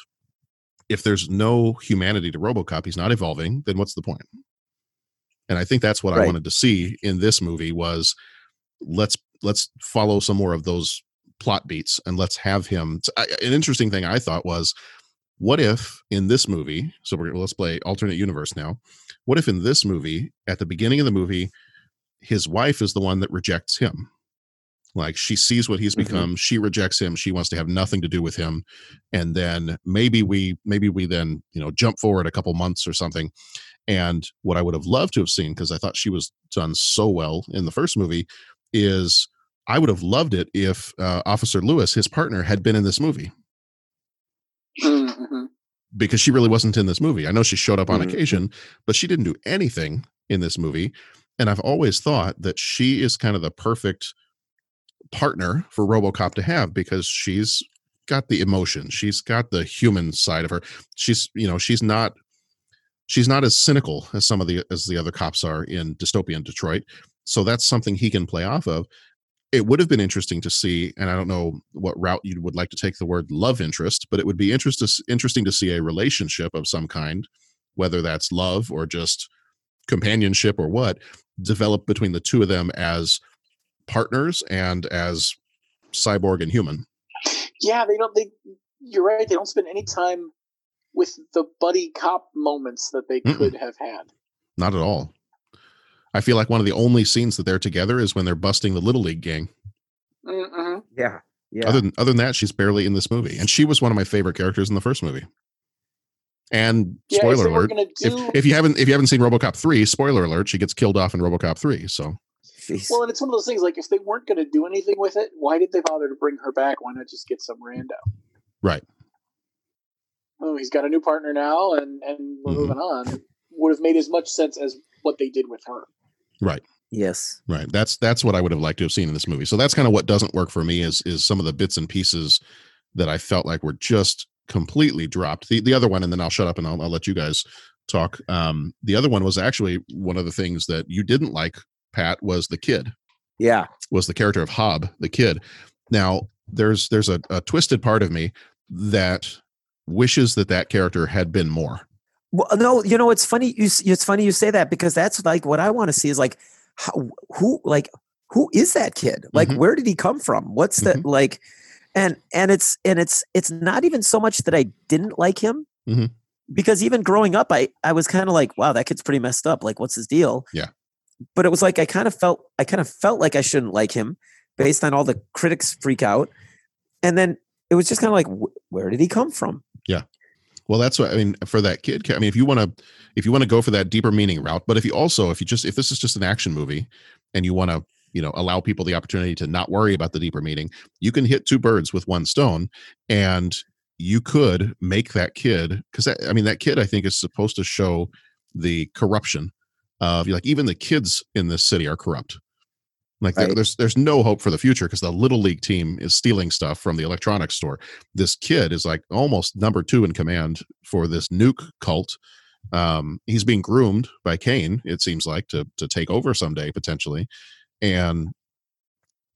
If there's no humanity to RoboCop, he's not evolving, then what's the point? And I think that's what I wanted to see in this movie was let's let's follow some more of those plot beats and let's have him I- an interesting thing I thought was what if in this movie so we're let's play alternate universe now what if in this movie at the beginning of the movie his wife is the one that rejects him like she sees what he's Mhm. become she rejects him she wants to have nothing to do with him and then maybe we maybe we then you know jump forward a couple months or something and what i would have loved to have seen because i thought she was done so well in the first movie is i would have loved it if uh, officer lewis his partner had been in this movie Mhm. because she really wasn't in this movie. I know she showed up on Mhm. occasion, but she didn't do anything in this movie. And I've always thought that she is kind of the perfect partner for RoboCop to have because she's got the emotion. She's got the human side of her. She's, you know, she's not she's not as cynical as some of the as the other cops are in dystopian Detroit. So that's something he can play off of. It would have been interesting to see, and I don't know what route you would like to take the word love interest, but it would be interest, interesting to see a relationship of some kind, whether that's love or just companionship or what, develop between the two of them as partners and as cyborg and human. Yeah, they don't. They, you're right. They don't spend any time with the buddy cop moments that they Mm-mm. could have had. Not at all. I feel like one of the only scenes that they're together is when they're busting the little league gang. Mm-hmm. Yeah. Yeah. Other than other than that, she's barely in this movie, and she was one of my favorite characters in the first movie. And Yeah, spoiler alert: gonna if, if you haven't if you haven't seen RoboCop three, spoiler alert, she gets killed off in RoboCop three. So Jeez. Well, and it's one of those things. Like, if they weren't going to do anything with it, why did they bother to bring her back? Why not just get some rando? right, Oh, he's got a new partner now, and and we're Mhm. moving on. Would have made as much sense as what they did with her. Right. yes. Right. That's that's what I would have liked to have seen in this movie. So that's kind of what doesn't work for me is is some of the bits and pieces that I felt like were just completely dropped. The the other one, and then I'll shut up and I'll, I'll let you guys talk. Um, the other one was actually one of the things that you didn't like, Pat, was the kid. Yeah. Was the character of Hob, the kid. Now there's there's a, a twisted part of me that wishes that that character had been more. Well, no, you know, it's funny. You, it's funny you say that because that's like what I want to see is like, how, who, like, who is that kid? Like, Mhm. where did he come from? What's the like? And and it's and it's it's not even so much that I didn't like him Mhm. because even growing up, I I was kind of like, wow, that kid's pretty messed up. Like, what's his deal? Yeah. But it was like I kind of felt I kind of felt like I shouldn't like him based on all the critics freak out, and then it was just kind of like, wh- where did he come from? Yeah. Well, that's what I mean for that kid. I mean, if you want to, if you want to go for that deeper meaning route, but if you also, if you just, if this is just an action movie, and you want to, you know, allow people the opportunity to not worry about the deeper meaning, you can hit two birds with one stone, and you could make that kid because I mean that kid I think is supposed to show the corruption of like even the kids in this city are corrupt. Like there- Right. there's there's no hope for the future because the little league team is stealing stuff from the electronics store. This kid is like almost number two in command for this nuke cult. Um, he's being groomed by Kane, it seems like, to to take over someday potentially. And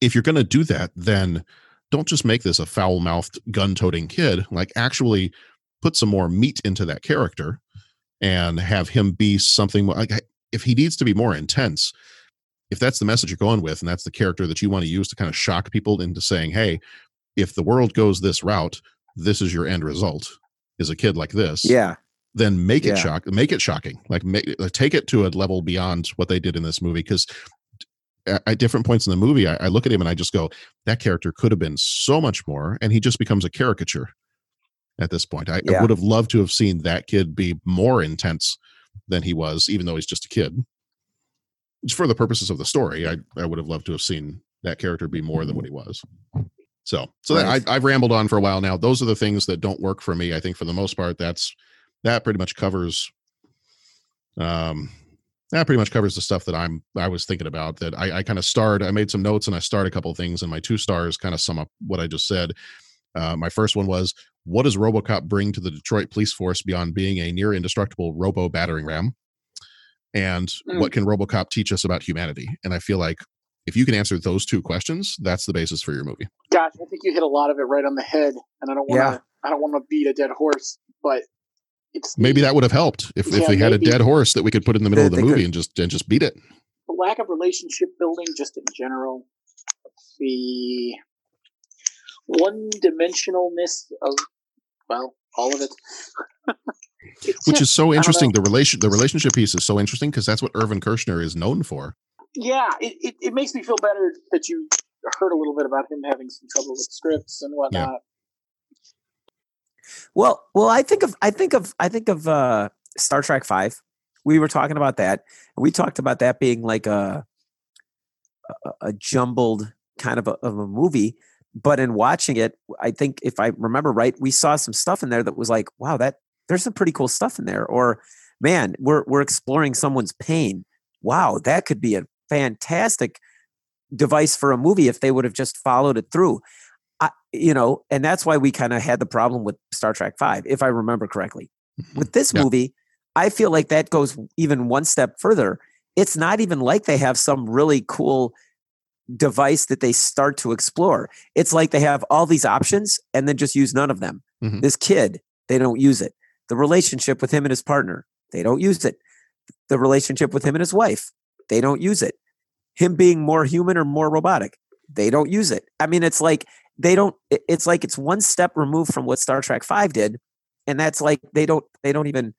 if you're going to do that, then don't just make this a foul mouthed, gun toting kid. Like, actually put some more meat into that character and have him be something like if he needs to be more intense. If that's the message you're going with, and that's the character that you want to use to kind of shock people into saying, hey, if the world goes this route, this is your end result is a kid like this Yeah. then make it Yeah. shock make it shocking like make like, take it to a level beyond what they did in this movie because at, different points in the movie I, I look at him and i just go that character could have been so much more and he just becomes a caricature at this point i, I would have loved to have seen that kid be more intense than he was even though he's just a kid for the purposes of the story i, I would have loved to have seen that character be more than what he was. So so that, I, i've rambled on for a while now. Those are the things that don't work for me i think for the most part. That's that pretty much covers um that pretty much covers the stuff that i'm i was thinking about that i, I kind of starred i made some notes and i starred a couple of things and my two stars kind of sum up what i just said. Uh, my first one was what does robocop bring to the detroit police force beyond being a near indestructible robo battering ram and Mm. what can robocop teach us about humanity and i feel like if you can answer those two questions, that's the basis for your movie. Gosh, I think you hit a lot of it right on the head, and I don't want to. Yeah. I don't want to beat a dead horse, but it's Maybe that would have helped if, if Yeah, we had a dead horse that we could put in the middle They- of the movie could- and just and just beat it. the lack of relationship building, just in general, the one-dimensionalness of well, all of it. It's Which just- is so interesting. The relation the relationship piece is so interesting because that's what Irvin Kershner is known for. yeah, it, it, it makes me feel better that you heard a little bit about him having some trouble with scripts and whatnot. Well, well, I think of I think of I think of uh Star Trek Five. We were talking about that. We talked about that being like a a, a jumbled kind of a, of a movie. But in watching it, I think if I remember right, we saw some stuff in there that was like, wow, that there's some pretty cool stuff in there. Or man, we're we're exploring someone's pain. Wow, that could be a fantastic device for a movie if they would have just followed it through. I, you know, and that's why we kind of had the problem with Star Trek Five, if I remember correctly. With this Yeah. movie, I feel like that goes even one step further. It's not even like they have some really cool device that they start to explore. It's like they have all these options and then just use none of them. Mhm. This kid, they don't use it. The relationship with him and his partner, they don't use it. The relationship with him and his wife, they don't use it. Him being more human or more robotic, they don't use it. I mean, it's like they don't. It's like it's one step removed from what Star Trek Five did, and that's like they don't. They don't even.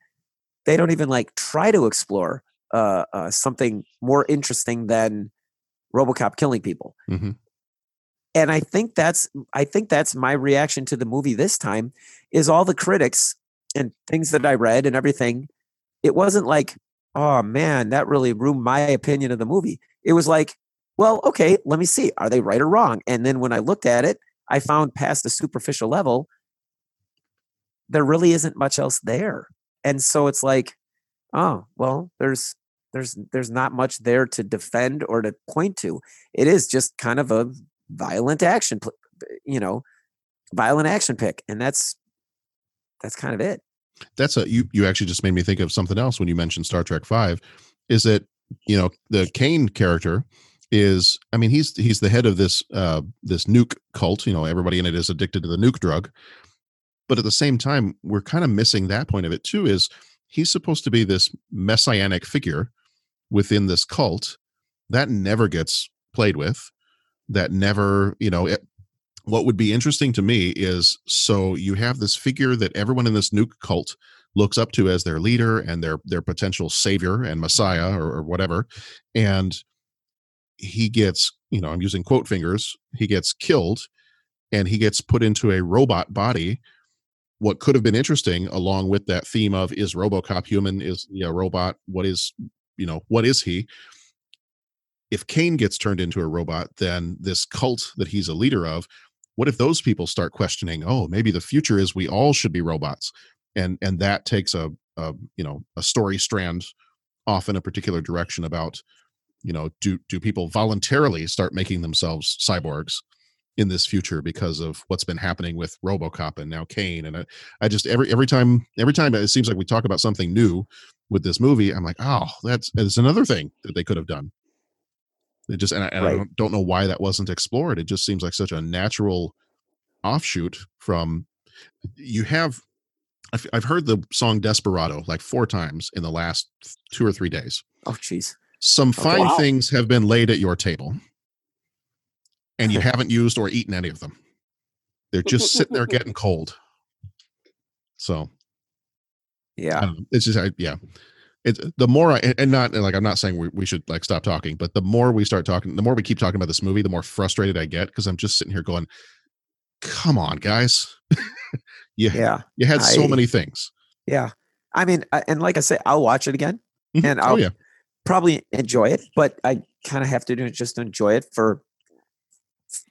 They don't even like try to explore uh, uh, something more interesting than RoboCop killing people Mhm. and i think that's i think that's my reaction to the movie this time is all the critics and things that i read and everything it wasn't like oh man that really ruined my opinion of the movie. It was like well okay let me see are they right or wrong? And then when i looked at it i found past the superficial level there really isn't much else there. And so it's like oh well there's there's there's not much there to defend or to point to. It is just kind of a violent action you know violent action pick and that's that's kind of it That's a you you actually just made me think of something else when you mentioned Star Trek 5 is that you know the Kane character is I mean he's he's the head of this uh this nuke cult, you know, everybody in it is addicted to the nuke drug. But at the same time, we're kind of missing that point of it too is he's supposed to be this messianic figure within this cult that never gets played with that never you know it, what would be interesting to me is so you have this figure that everyone in this nuke cult looks up to as their leader and their their potential savior and messiah or, or whatever and he gets you know i'm using quote fingers he gets killed and he gets put into a robot body. What could have been interesting along with that theme of is robocop human? Is he a robot? What is you know what is he? If Kane gets turned into a robot, then this cult that he's a leader of, what if those people start questioning, oh, maybe the future is we all should be robots? And and that takes a, a you know, a story strand off in a particular direction about, you know, do do people voluntarily start making themselves cyborgs in this future because of what's been happening with RoboCop and now Kane? And I, I just every every time every time it seems like we talk about something new with this movie, I'm like, oh, that's it's another thing that they could have done. It just and I, and Right. don't, don't know why that wasn't explored. It just seems like such a natural offshoot from you have. I've, I've heard the song Desperado like four times in the last two or three days. oh jeez Some fine Wow. things have been laid at your table, and you haven't used or eaten any of them. They're just sitting there getting cold. So I yeah. It's just, I, yeah. It's the more I, and- and not like, I'm not saying we, we should like stop talking, but the more we start talking, the more we keep talking about this movie, the more frustrated I get because I'm just sitting here going, come on, guys. you, yeah you had so I- many things. yeah i mean I- and like i say i'll watch it again Mhm. and oh, i'll yeah. probably enjoy it but i kind of have to do just enjoy it for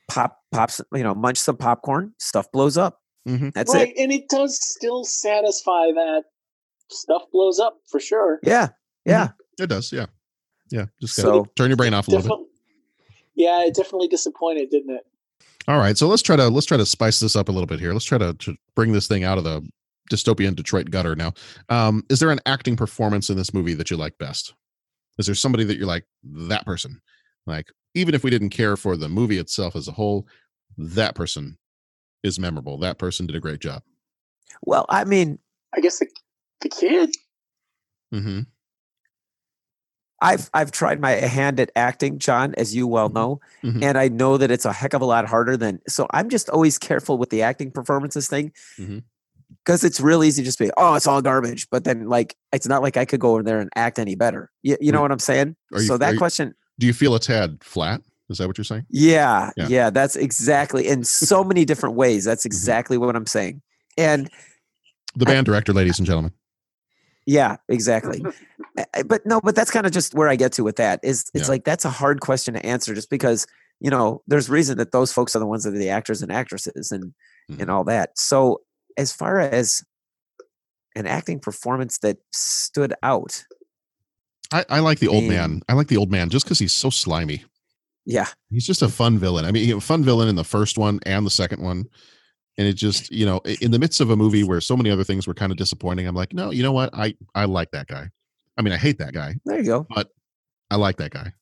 pop pops you know munch some popcorn stuff blows up Mhm. that's right, it and it does still satisfy that stuff blows up for sure. yeah yeah It does. Yeah. Yeah. Just So- turn your brain off a little bit. Yeah, it definitely disappointed, didn't it? All right, so let's try to let's try to spice this up a little bit here. Let's try to, to bring this thing out of the dystopian Detroit gutter now. Um, is there an acting performance in this movie that you like best? Is there somebody that you're like that person? Like even if we didn't care for the movie itself as a whole, that person is memorable. That person did a great job. Well, I mean, I guess the the kid. Mm-hmm. I've I've tried my hand at acting, John, as you well know, Mhm. and I know that it's a heck of a lot harder than. So I'm just always careful with the acting performances thing Mhm. because it's real easy to just be, oh, it's all garbage. But then, like, it's not like I could go in there and act any better. You, you know what I'm saying? you- so that you- question, Do you feel a tad flat? Is that what you're saying? yeah, Yeah. yeah, that's exactly in so many different ways. Mm-hmm. That's exactly what I'm saying. And The band director, ladies and gentlemen. Yeah, exactly. But no, but that's kind of just where I get to with that. Is it's Yeah. like that's a hard question to answer just because, you know, there's reason that those folks are the ones that are the actors and actresses and Mm-hmm. and all that. So as far as an acting performance that stood out, I, I like the old Man. man. I like the old man just because he's so slimy. yeah, He's just a fun villain. I mean, he- a fun villain in the first one and the second one. And it just, you know, in the midst of a movie where so many other things were kind of disappointing, I'm like, no, you know what? I I like that guy. I mean, I hate that guy, there you go. but I like that guy.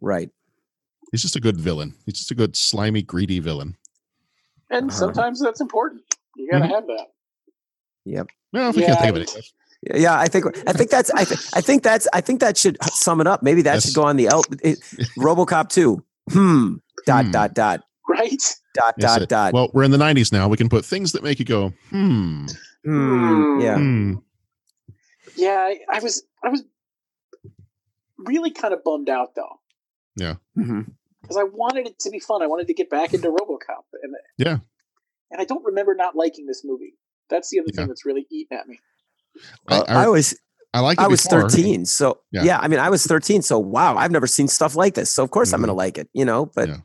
Right. He's just a good villain. He's just a good slimy, greedy villain. And Uh-huh. sometimes that's important. You gotta Mhm. have that. Yep. Well, if we can't think of it. Yeah, I think I think that's I, th- I think that's I think that should sum it up. Maybe that Yes. should go on the L- it, RoboCop 2. Hmm. Dot Hmm. dot dot Right? dot Yes, dot it- dot. Well, we're in the 90s now. We can put things that make you go, hmm. Hmm. Yeah. hmm. Yeah, I, I was I was really kind of bummed out though. Yeah. Because I wanted it to be fun. I wanted to get back into RoboCop. And Yeah. and I don't remember not liking this movie. That's the other Yeah. thing that's really eating at me. I, Uh, I was I liked I was before. 13. So Yeah. yeah. I mean, I was 13. So wow, I've never seen stuff like this. So of course I'm Mm-hmm. gonna like it, you know. But Yeah.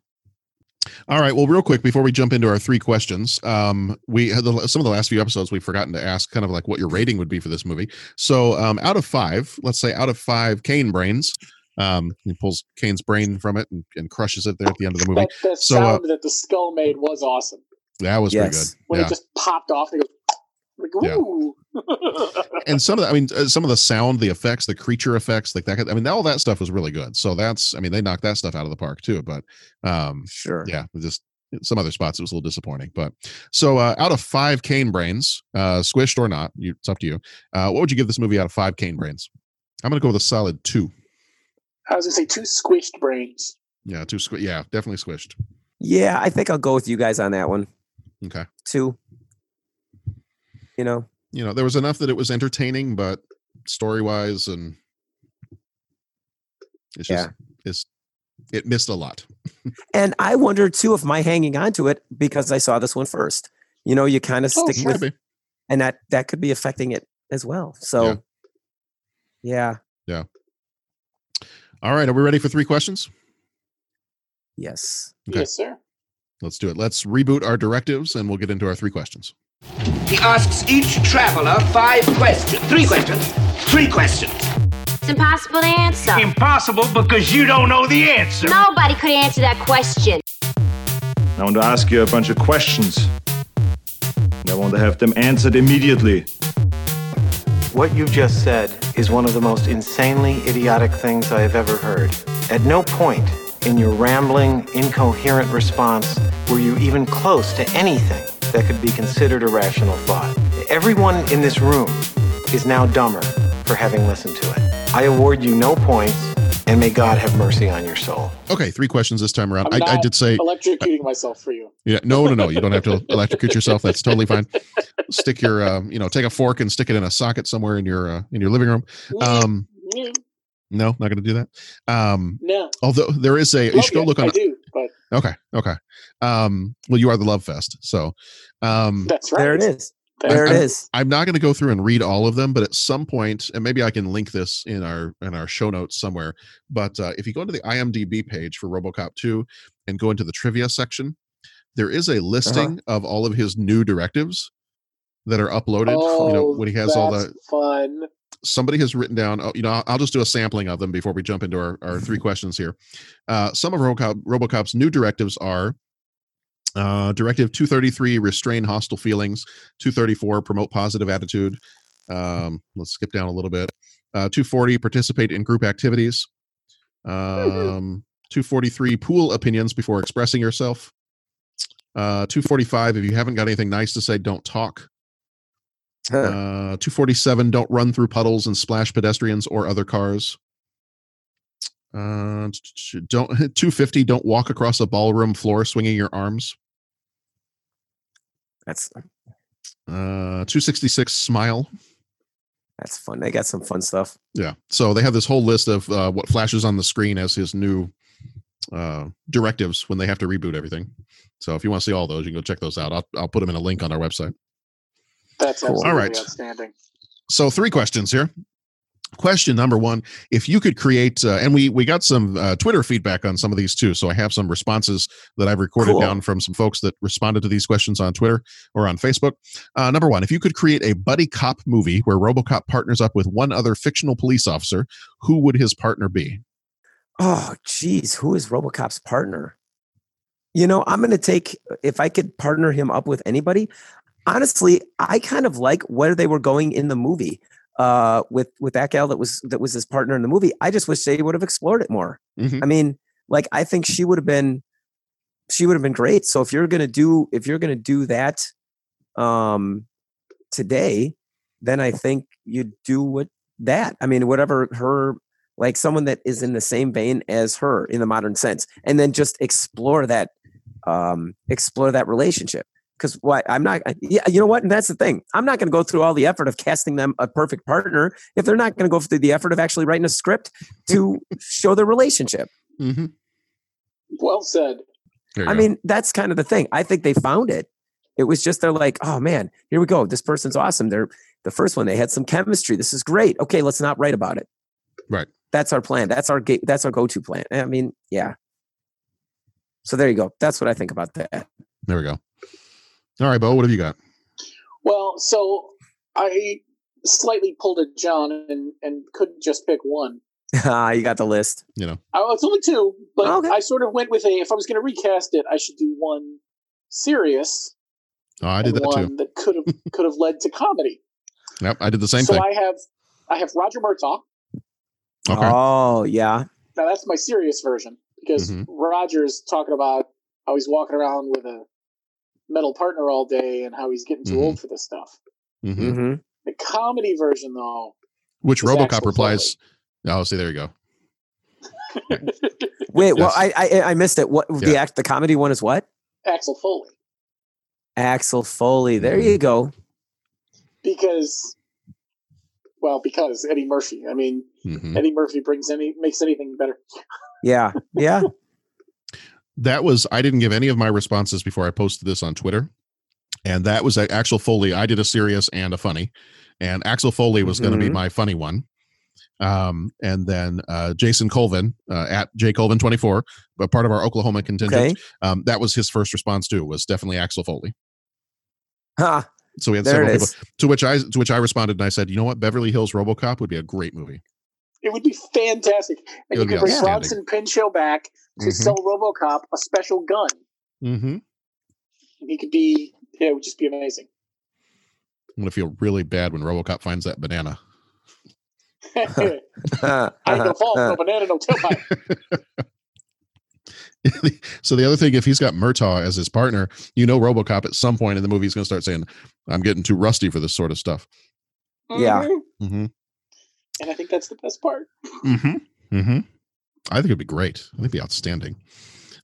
All right. Well, real quick before we jump into our three questions, um, we had the, some of the last few episodes we've forgotten to ask kind of like what your rating would be for this movie. So, um, out of five, let's say out of five Kane brains, um, he pulls Kane's brain from it and, and crushes it there at the end of the movie. That, that So, uh, sound that the skull made was awesome. That was Yes. pretty good. When yeah. it just popped off, and it goes like, Yeah. and some of the, I mean, uh, some of the sound, the effects, the creature effects, like that. I mean, all that stuff was really good. So that's, I mean, they knocked that stuff out of the park too. But, um, sure. yeah, just some other spots it was a little disappointing. But so uh, out of five Kane brains, uh, squished or not, you, it's up to you. Uh, what would you give this movie out of five Kane brains? I'm gonna go with a solid two. I was gonna say two squished brains. Yeah, two squi- Yeah, definitely squished. yeah, I think I'll go with you guys on that one. Okay. Two. You know, You know, there was enough that it was entertaining, but story wise and it's just Yeah. it's it missed a lot. and I wonder too if my hanging on to it because I saw this one first. You know, you kind of Oh, stick sure. with, and that that could be affecting it as well. So, yeah, Yeah. All right, are we ready for three questions? yes. Okay. Yes, sir. Let's do it. Let's reboot our directives and we'll get into our three questions. He asks each traveler five questions. Three questions. Three questions. It's impossible to answer. Impossible because you don't know the answer. Nobody could answer that question. I want to ask you a bunch of questions. And I want to have them answered immediately. What you just said is one of the most insanely idiotic things I have ever heard. At no point in your rambling, incoherent response were you even close to anything that could be considered a rational thought. Everyone in this room is now dumber for having listened to it. I award you no points, and may God have mercy on your soul. Okay, three questions this time around. I'm I, I did say electrocuting myself for you. Yeah, no, no, no. You don't have to electrocute yourself. That's totally fine. Stick your, uh, you know, take a fork and stick it in a socket somewhere in your uh, in your living room. Um, Mm, no, not going to do that. Um, No. although there is a, you should go you, look on. I do, but Okay, okay. Um, well, you are the Love Fest, so um, that's right. There it is. There There it I'm- is. I'm not going to go through and read all of them, but at some point, and maybe I can link this in our in our show notes somewhere. But uh, if you go into the IMDb page for RoboCop 2 and go into the trivia section, there is a listing of all of his new directives that are uploaded. you know, Oh, when he has all that's the fun. somebody has written down. Oh, you know, I'll, I'll just do a sampling of them before we jump into our, our three questions here. Uh, some of RoboCop, RoboCop's new directives are uh, Directive 233: restrain hostile feelings. 234: promote positive attitude. Um, let's skip down a little bit. Uh, 240: participate in group activities. Um, 243 pool opinions before expressing yourself. Uh, 245 if you haven't got anything nice to say, don't talk. Uh, 247 don't run through puddles and splash pedestrians or other cars. Uh, don't 250 don't walk across a ballroom floor swinging your arms. That's Uh, 266 smile. that's fun. They got some fun stuff. Yeah. So they have this whole list of uh, what flashes on the screen as his new uh, directives when they have to reboot everything. So if you want to see all those, you can go check those out. I'll, I'll put them in a link on our website. That's Cool. All right. outstanding. So three questions here. Question number one: If you could create, uh, and we we got some uh, Twitter feedback on some of these too, so I have some responses that I've recorded Cool. down from some folks that responded to these questions on Twitter or on Facebook. Uh, number one: If you could create a buddy cop movie where RoboCop partners up with one other fictional police officer, who would his partner be? Oh, geez, who is RoboCop's partner? You know, I'm going to take if I could partner him up with anybody. Honestly, I kind of like where they were going in the movie uh, with with that gal that was that was his partner in the movie. I just wish they would have explored it more. Mhm. I mean, like I think she would have been she would have been great. So if you're going to do if you're to do that um today, then I think you do what that. I mean, whatever her like someone that is in the same vein as her in the modern sense, and then just explore that um explore that relationship. Because what I'm not, yeah, you know what, and that's the thing. I'm not going to go through all the effort of casting them a perfect partner if they're not going to go through the effort of actually writing a script to show their relationship. Mm-hmm. Well said. I mean, that's kind of the thing. I think they found it. It was just they're like, oh man, here we go. This person's awesome. They're the first one. They had some chemistry. This is great. Okay, let's not write about it. Right. That's our plan. That's our gate. That's our go-to plan. I mean, yeah. So there you go. That's what I think about that. There we go. All right, Bo, what have you got? Well, so I slightly pulled a John and and couldn't just pick one. Ah, you got the list. You know, Oh, it's only two, but Oh, okay. I sort of went with a. If I was going to recast it, I should do one serious oh, I did and that one too. that could have could have led to comedy. Yep, I did the same so thing. I have I have Roger Murtaugh. Okay. Oh yeah. Now that's my serious version because Mhm. Roger's talking about how he's walking around with a metal partner all day and how he's getting too Mhm. old for this stuff. Mhm. Mm-hmm. The comedy version, though, Which is RoboCop Axel replies? Oh, see, there you go. Wait, well, I, I I missed it. What the act the comedy one is what? Axel Foley, Axel Foley. There Mm-hmm. you go. because well, because Eddie Murphy. I mean, Mhm. Eddie Murphy brings any makes anything better. Yeah. Yeah. that was I didn't give any of my responses before I posted this on Twitter, and that was Axel Foley. I did a serious and a funny, and Axel Foley was going to be Mhm. my funny one. Um, and then uh, Jason Colvin uh, at J Colvin twenty four, but part of our Oklahoma contingent. Okay. Um, that was his first response too. Was definitely Axel Foley. Ha. So we had There several people. To which I to which I responded and I said, you know what, Beverly Hills RoboCop would be a great movie. It would be fantastic, and you could bring outstanding. Bronson Pinchot back to Mhm. sell RoboCop a special gun, Mm-hmm. and he could be. Yeah, it would just be amazing. I'm gonna feel really bad when RoboCop finds that banana. I ain't no fault, no banana, no tailpipe. so the other thing, if he's got Murtaugh as his partner, you know RoboCop at some point in the movie is going to start saying, "I'm getting too rusty for this sort of stuff." Yeah. Mhm. Mm-hmm. And I think that's the best part. Mm-hmm. Mm-hmm. I think it'd be great. I think it'd be outstanding.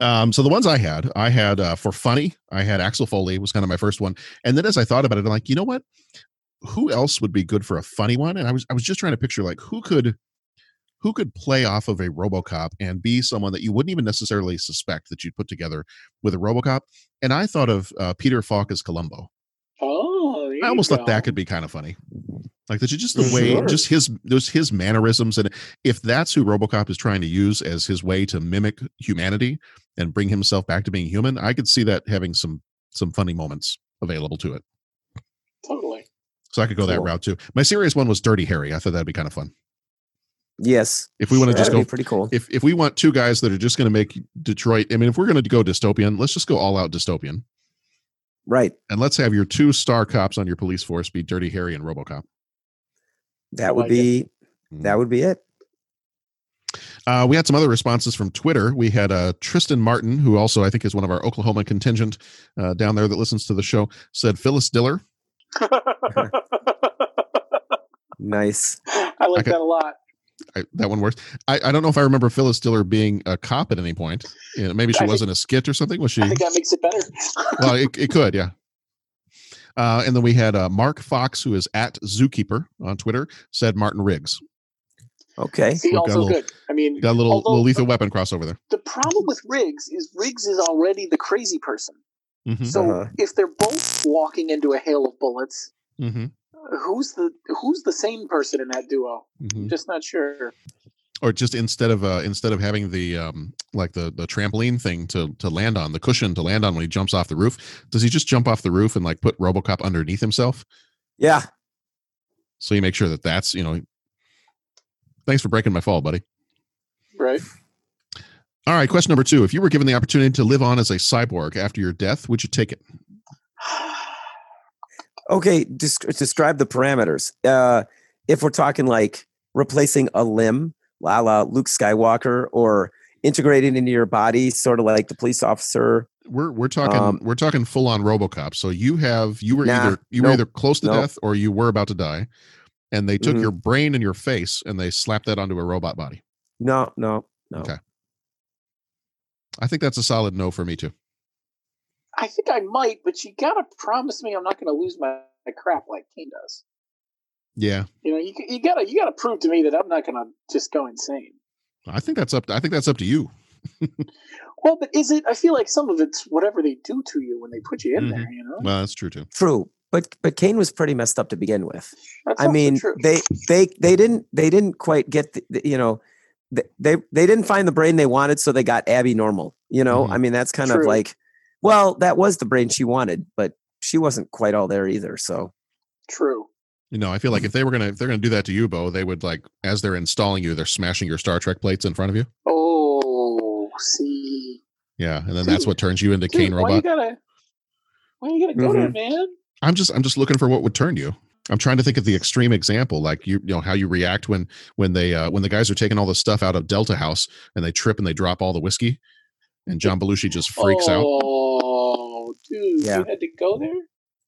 Um, so the ones I had, I had uh, for funny, I had Axel Foley was kind of my first one, and then as I thought about it, I'm like, you know what? Who else would be good for a funny one? And I was I was just trying to picture like who could who could play off of a RoboCop and be someone that you wouldn't even necessarily suspect that you'd put together with a RoboCop. And I thought of uh, Peter Falk as Columbo. Oh, I almost thought that could be kind of funny. Like that's just the way, Sure. just his those his mannerisms, and if that's who RoboCop is trying to use as his way to mimic humanity and bring himself back to being human, I could see that having some some funny moments available to it. totally. So I could go that route too. My serious one was Dirty Harry. I thought that'd be kind of fun. Yes. If we want to just go pretty cool. If if we want two guys that are just going to make Detroit, I mean, if we're going to go dystopian, let's just go all out dystopian. Right. And let's have your two star cops on your police force be Dirty Harry and RoboCop. That would like it. be that would be it. Uh, we had some other responses from Twitter. We had uh, Tristan Martin, who also I think is one of our Oklahoma contingent uh, down there that listens to the show, said Phyllis Diller. Nice. I like Okay. that a lot. I, that one works. I, I don't know if I remember Phyllis Diller being a cop at any point. You know, maybe she I was think- a skit or something. Was she? I think that makes it better. well, it, it could, yeah. Uh, and then we had uh, Mark Fox, who is at Zookeeper on Twitter, said Martin Riggs. Okay. See, We've got a also little- good. I mean, Got a little, although little lethal weapon crossover there. the problem with Riggs is Riggs is already the crazy person. Mhm. So Uh-huh. if they're both walking into a hail of bullets, Mhm. who's the who's the sane person in that duo? Mhm. Just not sure. Or just instead of uh, instead of having the um, like the the trampoline thing to to land on, the cushion to land on when he jumps off the roof, does he just jump off the roof and like put RoboCop underneath himself? Yeah. So you make sure that that's you know. Thanks for breaking my fall, buddy. Right. All right, question number two: If you were given the opportunity to live on as a cyborg after your death, would you take it? Okay, desc- describe the parameters. Uh, if we're talking like replacing a limb, la la Luke Skywalker, or integrated into your body, sort of like the police officer. We're we're talking Um, we're talking full on RoboCop. So you have you were Nah, either you were either close to nope. death or you were about to die, and they took Mhm. your brain and your face and they slapped that onto a robot body. No, no, no. Okay. I think that's a solid no for me too. I think I might, but you gotta promise me I'm not gonna lose my, my crap like Kane does. Yeah, You know, you, you gotta you gotta prove to me that I'm not gonna just go insane. I think that's up. To, I think that's up to you. Well, but is it? I feel like some of it's whatever they do to you when they put you in Mhm. there. You know, Well, that's true too. True, but but Kane was pretty messed up to begin with. That's I mean, true. they they they didn't they didn't quite get the, the- you know they, they they didn't find the brain they wanted, so they got Abby normal. You know, Mhm. I mean that's kind of like, well, that was the brain she wanted, but she wasn't quite all there either. So true. You know, I feel like if they were gonna if they're gonna do that to you, Bo, they would like as they're installing you, they're smashing your Star Trek plates in front of you. Oh, see, Yeah, and then that's what turns you into Dude, Kane why you robot. gotta, why you gotta go there, Mhm. man? I'm just I'm just looking for what would turn you. I'm trying to think of the extreme example, like you you know how you react when when they uh, when the guys are taking all the stuff out of Delta House and they trip and they drop all the whiskey, and John Belushi just freaks out. Oh, dude, Yeah. you had to go there,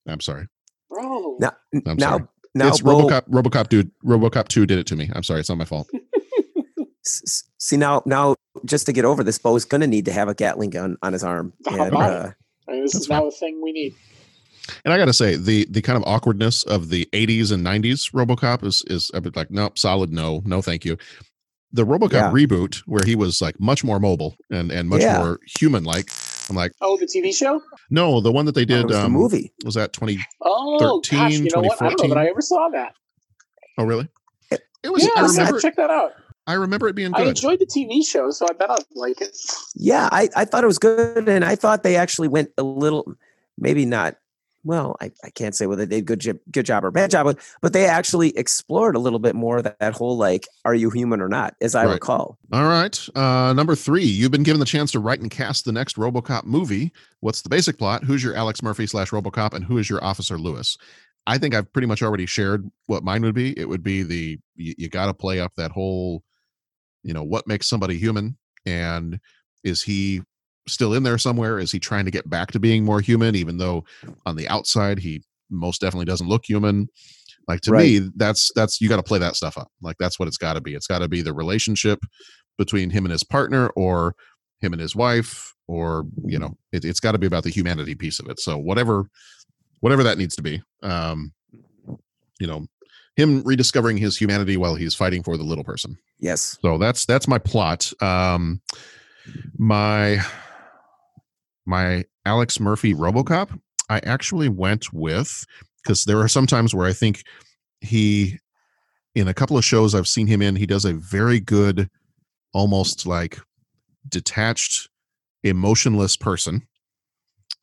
I'm sorry. bro. now I'm now sorry. Now it's Bo- RoboCop. RoboCop dude. RoboCop two did it to me. I'm sorry. It's not my fault. s- s- see now now just to get over this, Bo's going to need to have a Gatling gun on his arm. And, about uh, I mean, this is now a thing we need. And I got to say, the the kind of awkwardness of the 80s and 90s RoboCop is is a bit like, nope, solid no, no, thank you. The RoboCop Yeah. reboot, where he was like much more mobile and and much Yeah. more human like, I'm like, Oh, the TV show. no, the one that they oh, did it was the um, movie. was that 20 Oh, gosh, you know what? I don't know that I ever saw that. Oh, really? It was. Yeah, I I remember. check that out. I remember it being good. I enjoyed the TV show, so I bet I'd like it. Yeah, I, I thought it was good, and I thought they actually went a little, maybe not. Well, I, I can't say whether they did good job, good job or bad job, but, but they actually explored a little bit more that, that whole like, are you human or not, as I Right. recall. All right. Uh, number three, you've been given the chance to write and cast the next RoboCop movie. What's the basic plot? Who's your Alex Murphy slash RoboCop, and who is your Officer Lewis? I think I've pretty much already shared what mine would be. It would be the you, you got to play up that whole, you know, what makes somebody human, and is he still in there somewhere? Is he trying to get back to being more human, even though on the outside he most definitely doesn't look human? Like to me, that's that's you got to play that stuff up. Like that's what it's got to be. It's got to be the relationship between him and his partner, or him and his wife, or you know, it, it's got to be about the humanity piece of it. So whatever, whatever that needs to be. Um, you know, him rediscovering his humanity while he's fighting for the little person. Yes. So that's that's my plot. Um, my my Alex Murphy RoboCop. I actually went with because there are some times where I think he, in a couple of shows I've seen him in, he does a very good, almost like detached, emotionless person.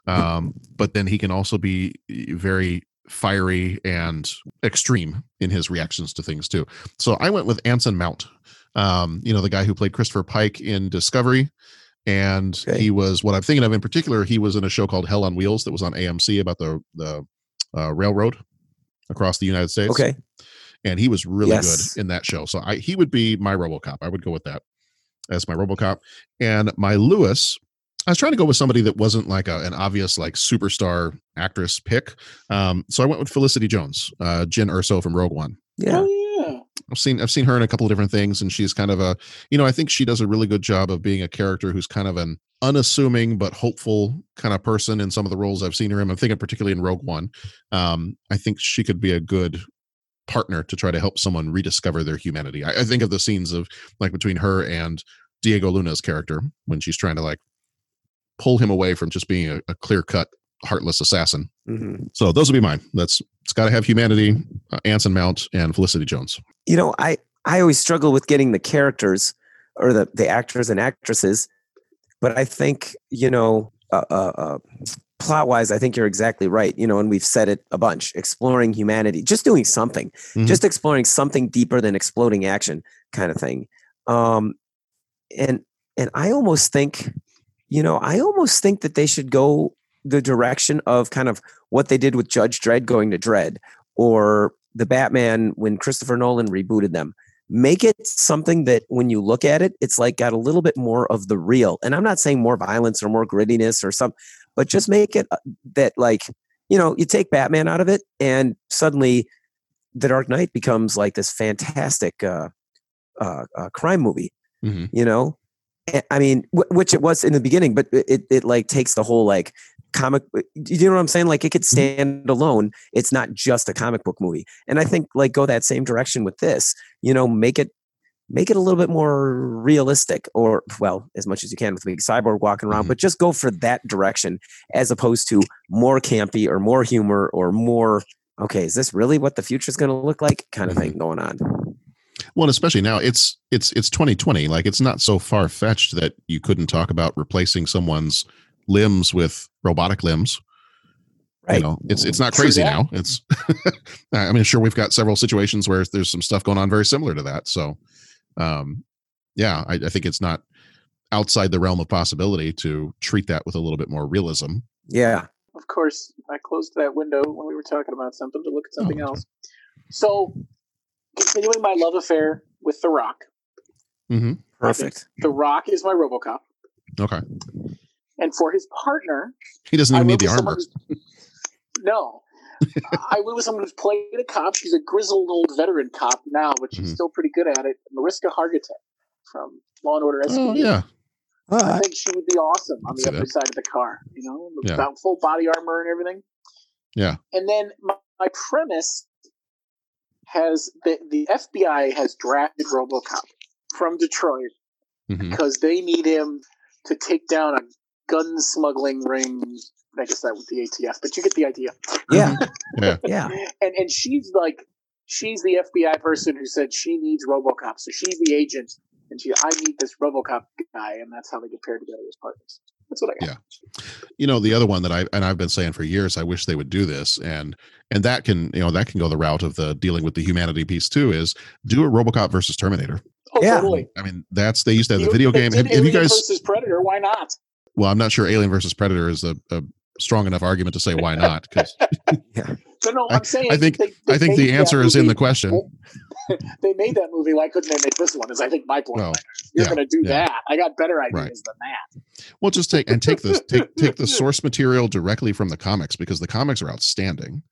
Um, but then he can also be eh, very fiery and extreme in his reactions to things too. So I went with Anson Mount, um, you know, the guy who played Christopher Pike in Discovery. And he was what I'm thinking of in particular. He was in a show called Hell on Wheels that was on AMC about the the uh, railroad across the United States. Okay. and he was really Yes. good in that show. So I he would be my RoboCop. I would go with that. as my RoboCop, and my Lewis. I was trying to go with somebody that wasn't like a, an obvious like superstar actress pick, um, so I went with Felicity Jones, uh, Jyn Erso from Rogue One. Yeah. I've seen I've seen her in a couple of different things, and she's kind of a you know I think she does a really good job of being a character who's kind of an unassuming but hopeful kind of person in some of the roles I've seen her in. I'm thinking particularly in Rogue One. Um, I think she could be a good partner to try to help someone rediscover their humanity. I, I think of the scenes of like between her and Diego Luna's character when she's trying to like pull him away from just being a, a clear cut heartless assassin. Mm-hmm. So those will be mine. That's it's got to have humanity, uh, Anson Mount, and Felicity Jones. You know, I I always struggle with getting the characters or the the actors and actresses, but I think you know, uh, uh, uh, plot wise, I think you're exactly right. You know, and we've said it a bunch: exploring humanity, just doing something, Mhm. just exploring something deeper than exploding action, kind of thing. Um, and and I almost think, you know, I almost think that they should go the direction of kind of what they did with Judge Dredd going to Dredd, or the Batman when Christopher Nolan rebooted them. Make it something that when you look at it, it's like got a little bit more of the real. And I'm not saying more violence or more grittiness or some, but just make it uh, that like, you know, you take Batman out of it and suddenly the Dark Knight becomes like this fantastic uh, uh, uh, crime movie Mhm. you know I mean wh- which it was in the beginning but it, it like takes the whole like comic you know what i'm saying? Like it could stand alone. It's not just a comic book movie. And i think like go that same direction with this you know make it make it a little bit more realistic or well as much as you can with big cyborg walking around mm-hmm. but just go for that direction as opposed to more campy or more humor or more okay is this really what the future is going to look like? kind of mm-hmm. thing going on. Well, especially now, it's it's it's 2020. Like it's not so far fetched that you couldn't talk about replacing someone's limbs with robotic limbs. You know, it's it's not True crazy that. now. It's I mean, sure we've got several situations where there's some stuff going on very similar to that. So, um, yeah, I, I think it's not outside the realm of possibility to treat that with a little bit more realism. yeah Of course, I closed that window when we were talking about something to look at something else. So, continuing my love affair with The Rock. Mm-hmm. perfect The Rock is my RoboCop, Okay, and for his partner, he doesn't even need the armor. No, I went with someone who's played a cop. She's a grizzled old veteran cop now, but she's Mhm. still pretty good at it. Mariska Hargitay from Law and Order SVU. Oh yeah, I think she would be awesome on the see upper that. side of the car. You know, Yeah. without full body armor and everything. yeah. And then my, my premise has the, the FBI has drafted RoboCop from Detroit Mhm. because they need him to take down a gun smuggling ring. I guess that was the ATF, but you get the idea. yeah Yeah. yeah And and she's like, she's the FBI person who said she needs RoboCop, so she's the agent, and she, I need this RoboCop guy, and that's how they get paired together as partners. That's what I got. Yeah, you know the other one that i and i've been saying for years i wish they would do this and and that can you know that can go the route of the dealing with the humanity piece too is do a robocop versus terminator Oh, Yeah. totally. i mean that's they used to have the You- video game did have, have you Alien guys versus Predator? Why not? Well i'm not sure alien versus predator is a, a strong enough argument to say why not because No, no, I'm saying. i think they- they i think the answer is in the question they made that movie. Why couldn't they make this one? Is I think my point. Well, You're yeah, going to do yeah. that. I got better ideas Right. than that. well just take and take this take take the source material directly from the comics because the comics are outstanding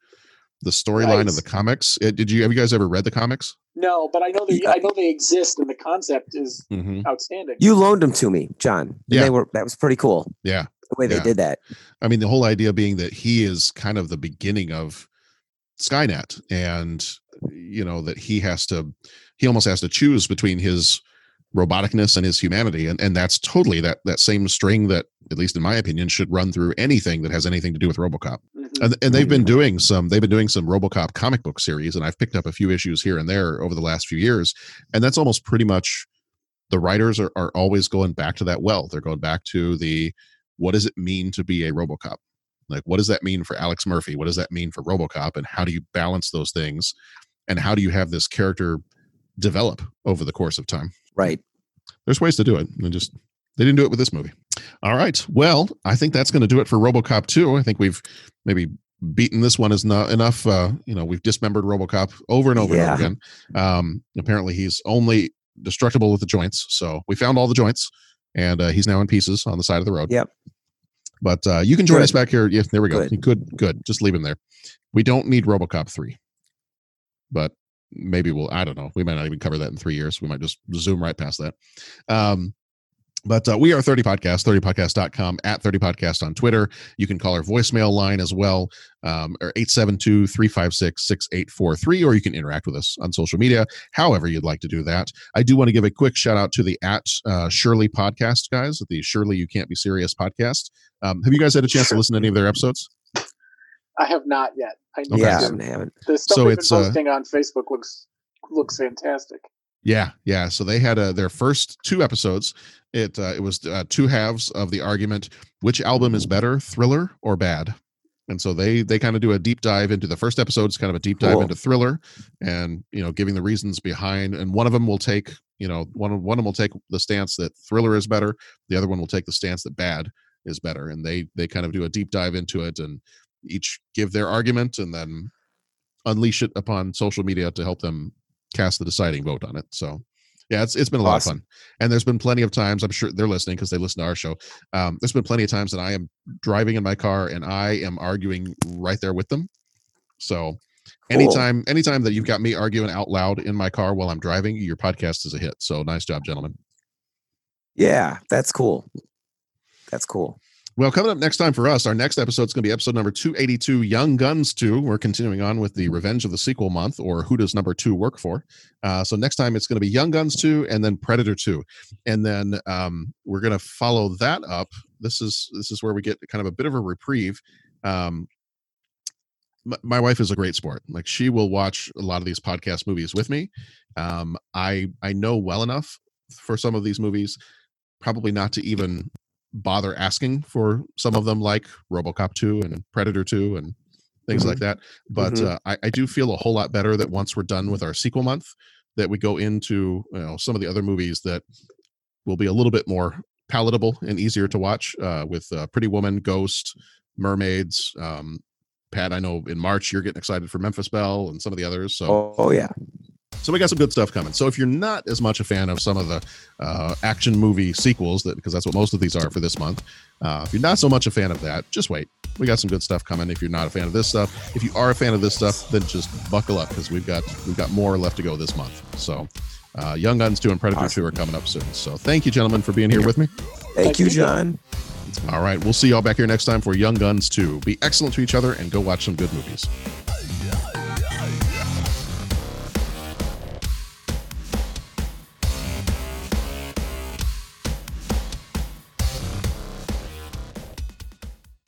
the storyline Right. of the comics it, did you have you guys ever read the comics No, but I know they. I know they exist, and the concept is Mhm. outstanding. you loaned them to me john and Yeah. they were that was pretty cool yeah the way they did that I mean, the whole idea being that he is kind of the beginning of Skynet, and you know that he has to, he almost has to choose between his roboticness and his humanity, and and that's totally that that same string that, at least in my opinion, should run through anything that has anything to do with RoboCop. Mhm. And, and they've been doing some they've been doing some RoboCop comic book series, and I've picked up a few issues here and there over the last few years, and that's almost pretty much the writers are, are always going back to that well. They're going back to the what does it mean to be a RoboCop? Like, what does that mean for Alex Murphy? What does that mean for RoboCop? And how do you balance those things? And how do you have this character develop over the course of time? Right There's ways to do it. They just they didn't do it with this movie. All right. Well, I think that's going to do it for RoboCop 2. I think we've maybe beaten this one is not enough. Uh, you know, we've dismembered RoboCop over and over Yeah. and over again. Um, apparently, he's only destructible with the joints. So we found all the joints, and uh, he's now in pieces on the side of the road. Yep. But uh, you can join Good. us back here. Yeah, there we go. Good. Good, good. Just leave him there. We don't need RoboCop three, but maybe we'll. I don't know. We might not even cover that in three years. We might just zoom right past that. Um, but uh, we are 30 podcast 30podcast.com at 30 podcast on twitter you can call our voicemail line as well um, or 872-356-6843 or you can interact with us on social media however you'd like to do that i do want to give a quick shout out to the at uh, shirley podcast guys the shirley you can't be serious podcast um, have you guys had a chance to listen to any of their episodes I have not yet. I need Yeah, to. I haven't. The stuff So they've it's, been uh, posting on Facebook looks looks fantastic. Yeah, yeah. So they had uh, their first two episodes. It uh, it was uh, two halves of the argument: which album is better, Thriller or Bad? And so they they kind of do a deep dive into the first episode. It's kind of a deep dive Cool. into Thriller, and you know, giving the reasons behind. And one of them will take you know one one of them will take the stance that Thriller is better. The other one will take the stance that Bad is better. And they they kind of do a deep dive into it and each give their argument and then unleash it upon social media to help them cast the deciding vote on it. So yeah, it's it's been a lot Awesome. of fun. And there's been plenty of times, I'm sure they're listening because they listen to our show. Um, there's been plenty of times that I am driving in my car and I am arguing right there with them. So anytime anytime that you've got me arguing out loud in my car while I'm driving, your podcast is a hit. So nice job, gentlemen. Yeah, that's cool. That's cool. Well, coming up next time for us, our next episode is going to be episode number 282, Young Guns 2. We're continuing on with the Revenge of the Sequel month, or Who Does Number 2 Work For? Uh, so next time it's going to be Young Guns 2 and then Predator 2. And then um, we're going to follow that up. This is this is where we get kind of a bit of a reprieve. Um, my wife is a great sport. Like she will watch a lot of these podcast movies with me. Um, I I know well enough for some of these movies, probably not to even bother asking for some of them like robocop 2 and predator 2 and things like that but Mhm. uh, I, I do feel a whole lot better that once we're done with our sequel month that we go into you know some of the other movies that will be a little bit more palatable and easier to watch uh, with uh, pretty woman ghost mermaids um, pat i know in march you're getting excited for memphis belle and some of the others so Oh, oh yeah. So we got some good stuff coming. So if you're not as much a fan of some of the uh, action movie sequels, that because that's what most of these are for this month, uh, if you're not so much a fan of that, just wait. We got some good stuff coming. If you're not a fan of this stuff, if you are a fan of this stuff, then just buckle up because we've got we've got more left to go this month. So uh, Young Guns 2 and Predator 2 are coming up soon. So thank you, gentlemen, for being here with me. Thank you, John. All right, we'll see y'all back here next time for Young Guns 2. Be excellent to each other and go watch some good movies.